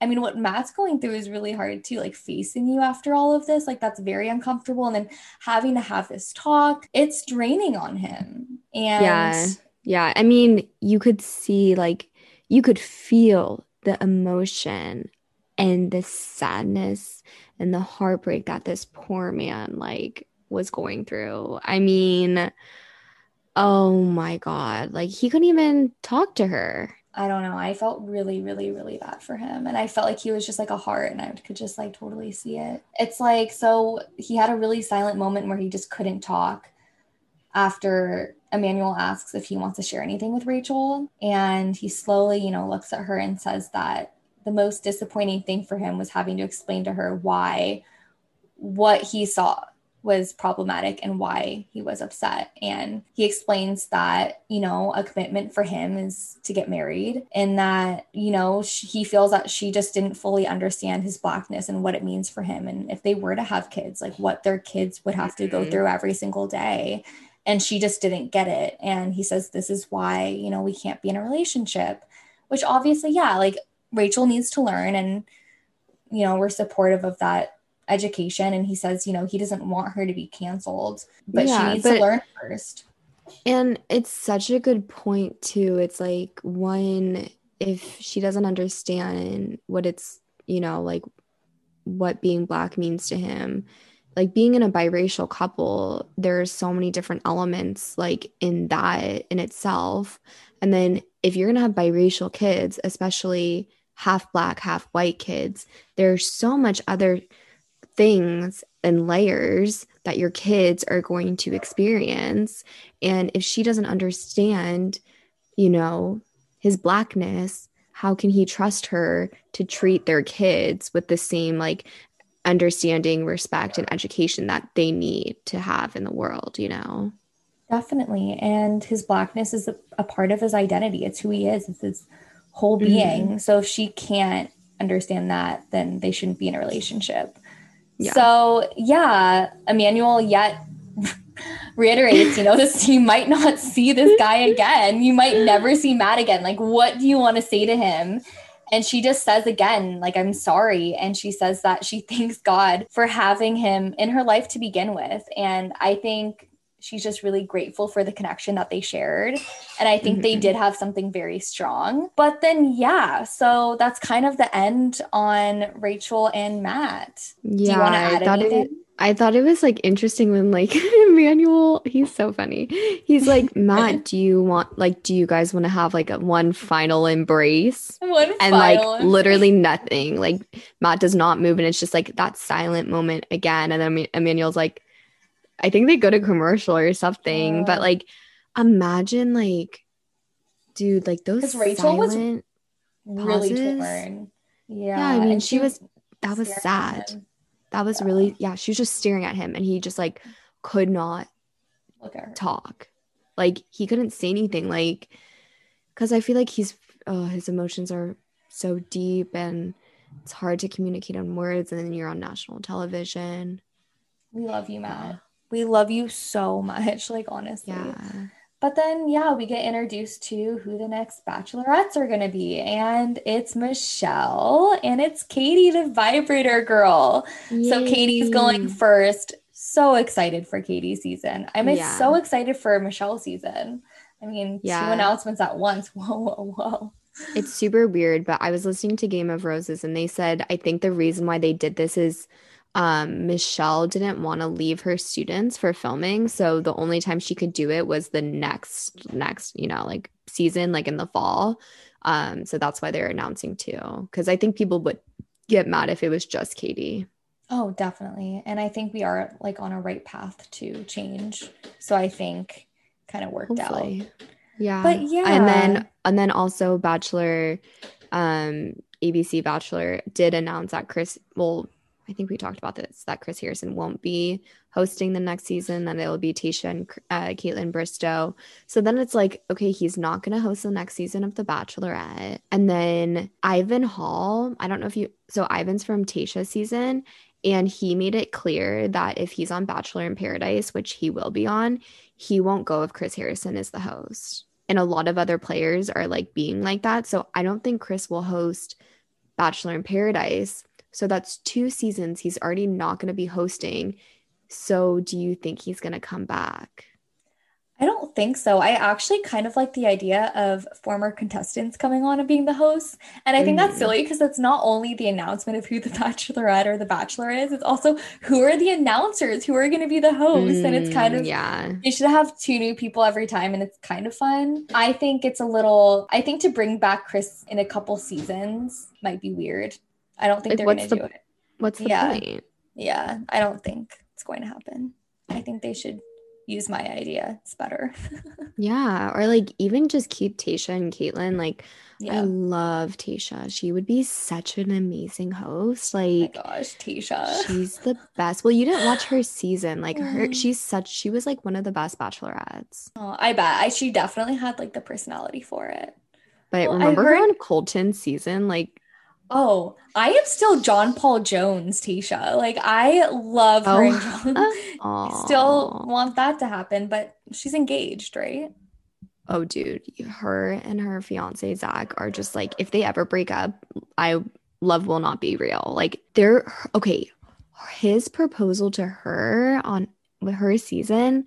I mean, what Matt's going through is really hard too, like facing you after all of this. Like, that's very uncomfortable. And then having to have this talk, it's draining on him. And yeah yeah. I mean, you could see, like, you could feel the emotion and the sadness and the heartbreak that this poor man, like, was going through. I mean, oh my God. Like, he couldn't even talk to her. I don't know. I felt really, really, really bad for him. And I felt like he was just like a heart and I could just like totally see it. It's like, so he had a really silent moment where he just couldn't talk after Emmanuel asks if he wants to share anything with Rachel. And he slowly, you know, looks at her and says that the most disappointing thing for him was having to explain to her why what he saw was problematic and why he was upset. And he explains that, you know, a commitment for him is to get married and that, you know, he feels that she just didn't fully understand his blackness and what it means for him. And if they were to have kids, like what their kids would have to go mm-hmm. through every single day and she just didn't get it and he says this is why you know we can't be in a relationship which obviously yeah like rachel needs to learn and you know we're supportive of that education and he says you know he doesn't want her to be canceled but yeah, she needs but, to learn first. And it's such a good point too. It's like one if she doesn't understand what it's you know like what being black means to him like being in a biracial couple there's so many different elements like in that in itself. And then if you're going to have biracial kids especially half black half white kids there's so much other things and layers that your kids are going to experience and if she doesn't understand you know his blackness how can he trust her to treat their kids with the same like understanding, respect, and education that they need to have in the world, you know? Definitely. And his blackness is a, a part of his identity. It's who he is, it's his whole mm-hmm. being. Mm-hmm. So if she can't understand that, then they shouldn't be in a relationship. Yeah. So, yeah, Emmanuel yet reiterates, you know, this you might not see this guy again. You might never see Matt again. Like, what do you want to say to him? And she just says again, like, I'm sorry. And she says that she thanks God for having him in her life to begin with. And I think she's just really grateful for the connection that they shared. And I think mm-hmm. they did have something very strong. But then, yeah, so that's kind of the end on Rachel and Matt. Yeah, Do you want to add anything? I thought it was like interesting when like Emmanuel, he's so funny. He's like, Matt, do you want like do you guys want to have like a one final embrace? One and like embrace. literally nothing. Like Matt does not move and it's just like that silent moment again. And then Emmanuel's like, I think they go to commercial or something. But like imagine like dude, like those Rachel was really torn. Yeah. Yeah, I mean she, she was that was sad that was yeah. really yeah she was just staring at him and he just like could not talk like he couldn't say anything like because i feel like he's oh, his emotions are so deep and it's hard to communicate on words and then you're on national television we love you matt we love you so much like honestly yeah but then, yeah, we get introduced to who the next bachelorettes are going to be. And it's Michelle and it's Katie, the vibrator girl. Yay. So Katie's going first. So excited for Katie's season. I'm yeah. so excited for Michelle's season. I mean, yeah. two announcements at once. Whoa, whoa, whoa. It's super weird, but I was listening to Game of Roses and they said I think the reason why they did this is um, Michelle didn't want to leave her students for filming, so the only time she could do it was the next next, you know, like season like in the fall. Um, so that's why they're announcing too cuz I think people would get mad if it was just Katie. Oh, definitely. And I think we are like on a right path to change. So I think kind of worked Hopefully. out. Yeah. But yeah. And then and then also Bachelor um ABC Bachelor did announce that Chris well I think we talked about this that Chris Harrison won't be hosting the next season. Then it will be Tayshia and uh, Kaitlyn Bristowe. So then it's like, okay, he's not going to host the next season of The Bachelorette. And then Ivan Hall, I don't know if you, so Ivan's from Tayshia's season, and he made it clear that if he's on Bachelor in Paradise, which he will be on, he won't go if Chris Harrison is the host. And a lot of other players are like being like that. So I don't think Chris will host Bachelor in Paradise. So that's two seasons he's already not going to be hosting. So do you think he's going to come back? I don't think so. I actually kind of like the idea of former contestants coming on and being the hosts. And I think mm-hmm. that's silly because it's not only the announcement of who the bachelorette or the bachelor is, it's also who are the announcers, who are going to be the hosts. Mm, and it's kind of, mm, yeah, you should have two new people every time and it's kind of fun. I think it's a little, I think to bring back Chris in a couple seasons might be weird. I don't think like, they're going to the, do it. What's the yeah. point? Yeah, I don't think it's going to happen. I think they should use my idea. It's better. yeah. Or like even just keep Tayshia and Kaitlyn. Like yeah. I love Tayshia. She would be such an amazing host. Like oh gosh, Tayshia. She's the best. Well, you didn't watch her season. Like her, mm. she's such she was like one of the best bachelorettes. Oh, I bet. I she definitely had like the personality for it. But well, remember heard- her on Colton season? Like Oh, I am still John Paul Jones, Tayshia. Like I love her oh. and John. Uh, still want that to happen, but she's engaged, right? Oh, dude, her and her fiance Zac are just like if they ever break up, I love will not be real. Like they're okay. His proposal to her on her season,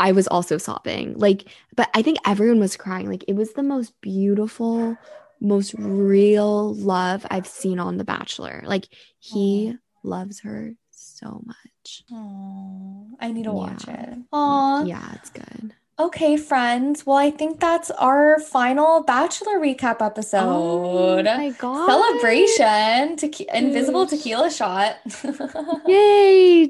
I was also sobbing. Like, but I think everyone was crying. Like it was the most beautiful most real love I've seen on The Bachelor. Like he loves her so much. Oh, I need to yeah. watch it. Oh, yeah, it's good. Okay, friends. Well, I think that's our final Bachelor recap oh episode. Oh my god! Celebration! Te- invisible tequila shot. Yay!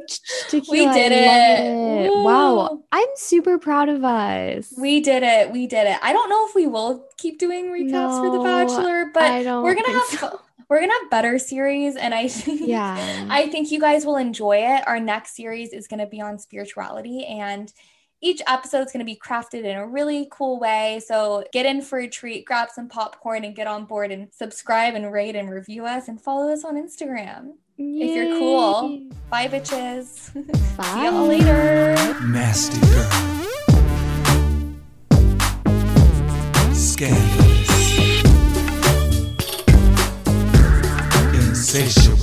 Tequila. We did it. it. Wow, I'm super proud of us. We did it. We did it. I don't know if we will keep doing recaps no, for The Bachelor, but we're gonna have. So. We're gonna have better series, and I think yeah, I think you guys will enjoy it. Our next series is gonna be on spirituality, and each episode is going to be crafted in a really cool way. So get in for a treat, grab some popcorn, and get on board and subscribe and rate and review us and follow us on Instagram. Yay. If you're cool. Bye, bitches. Bye. See y'all later. Nasty girl. Scandalous. Insatiable.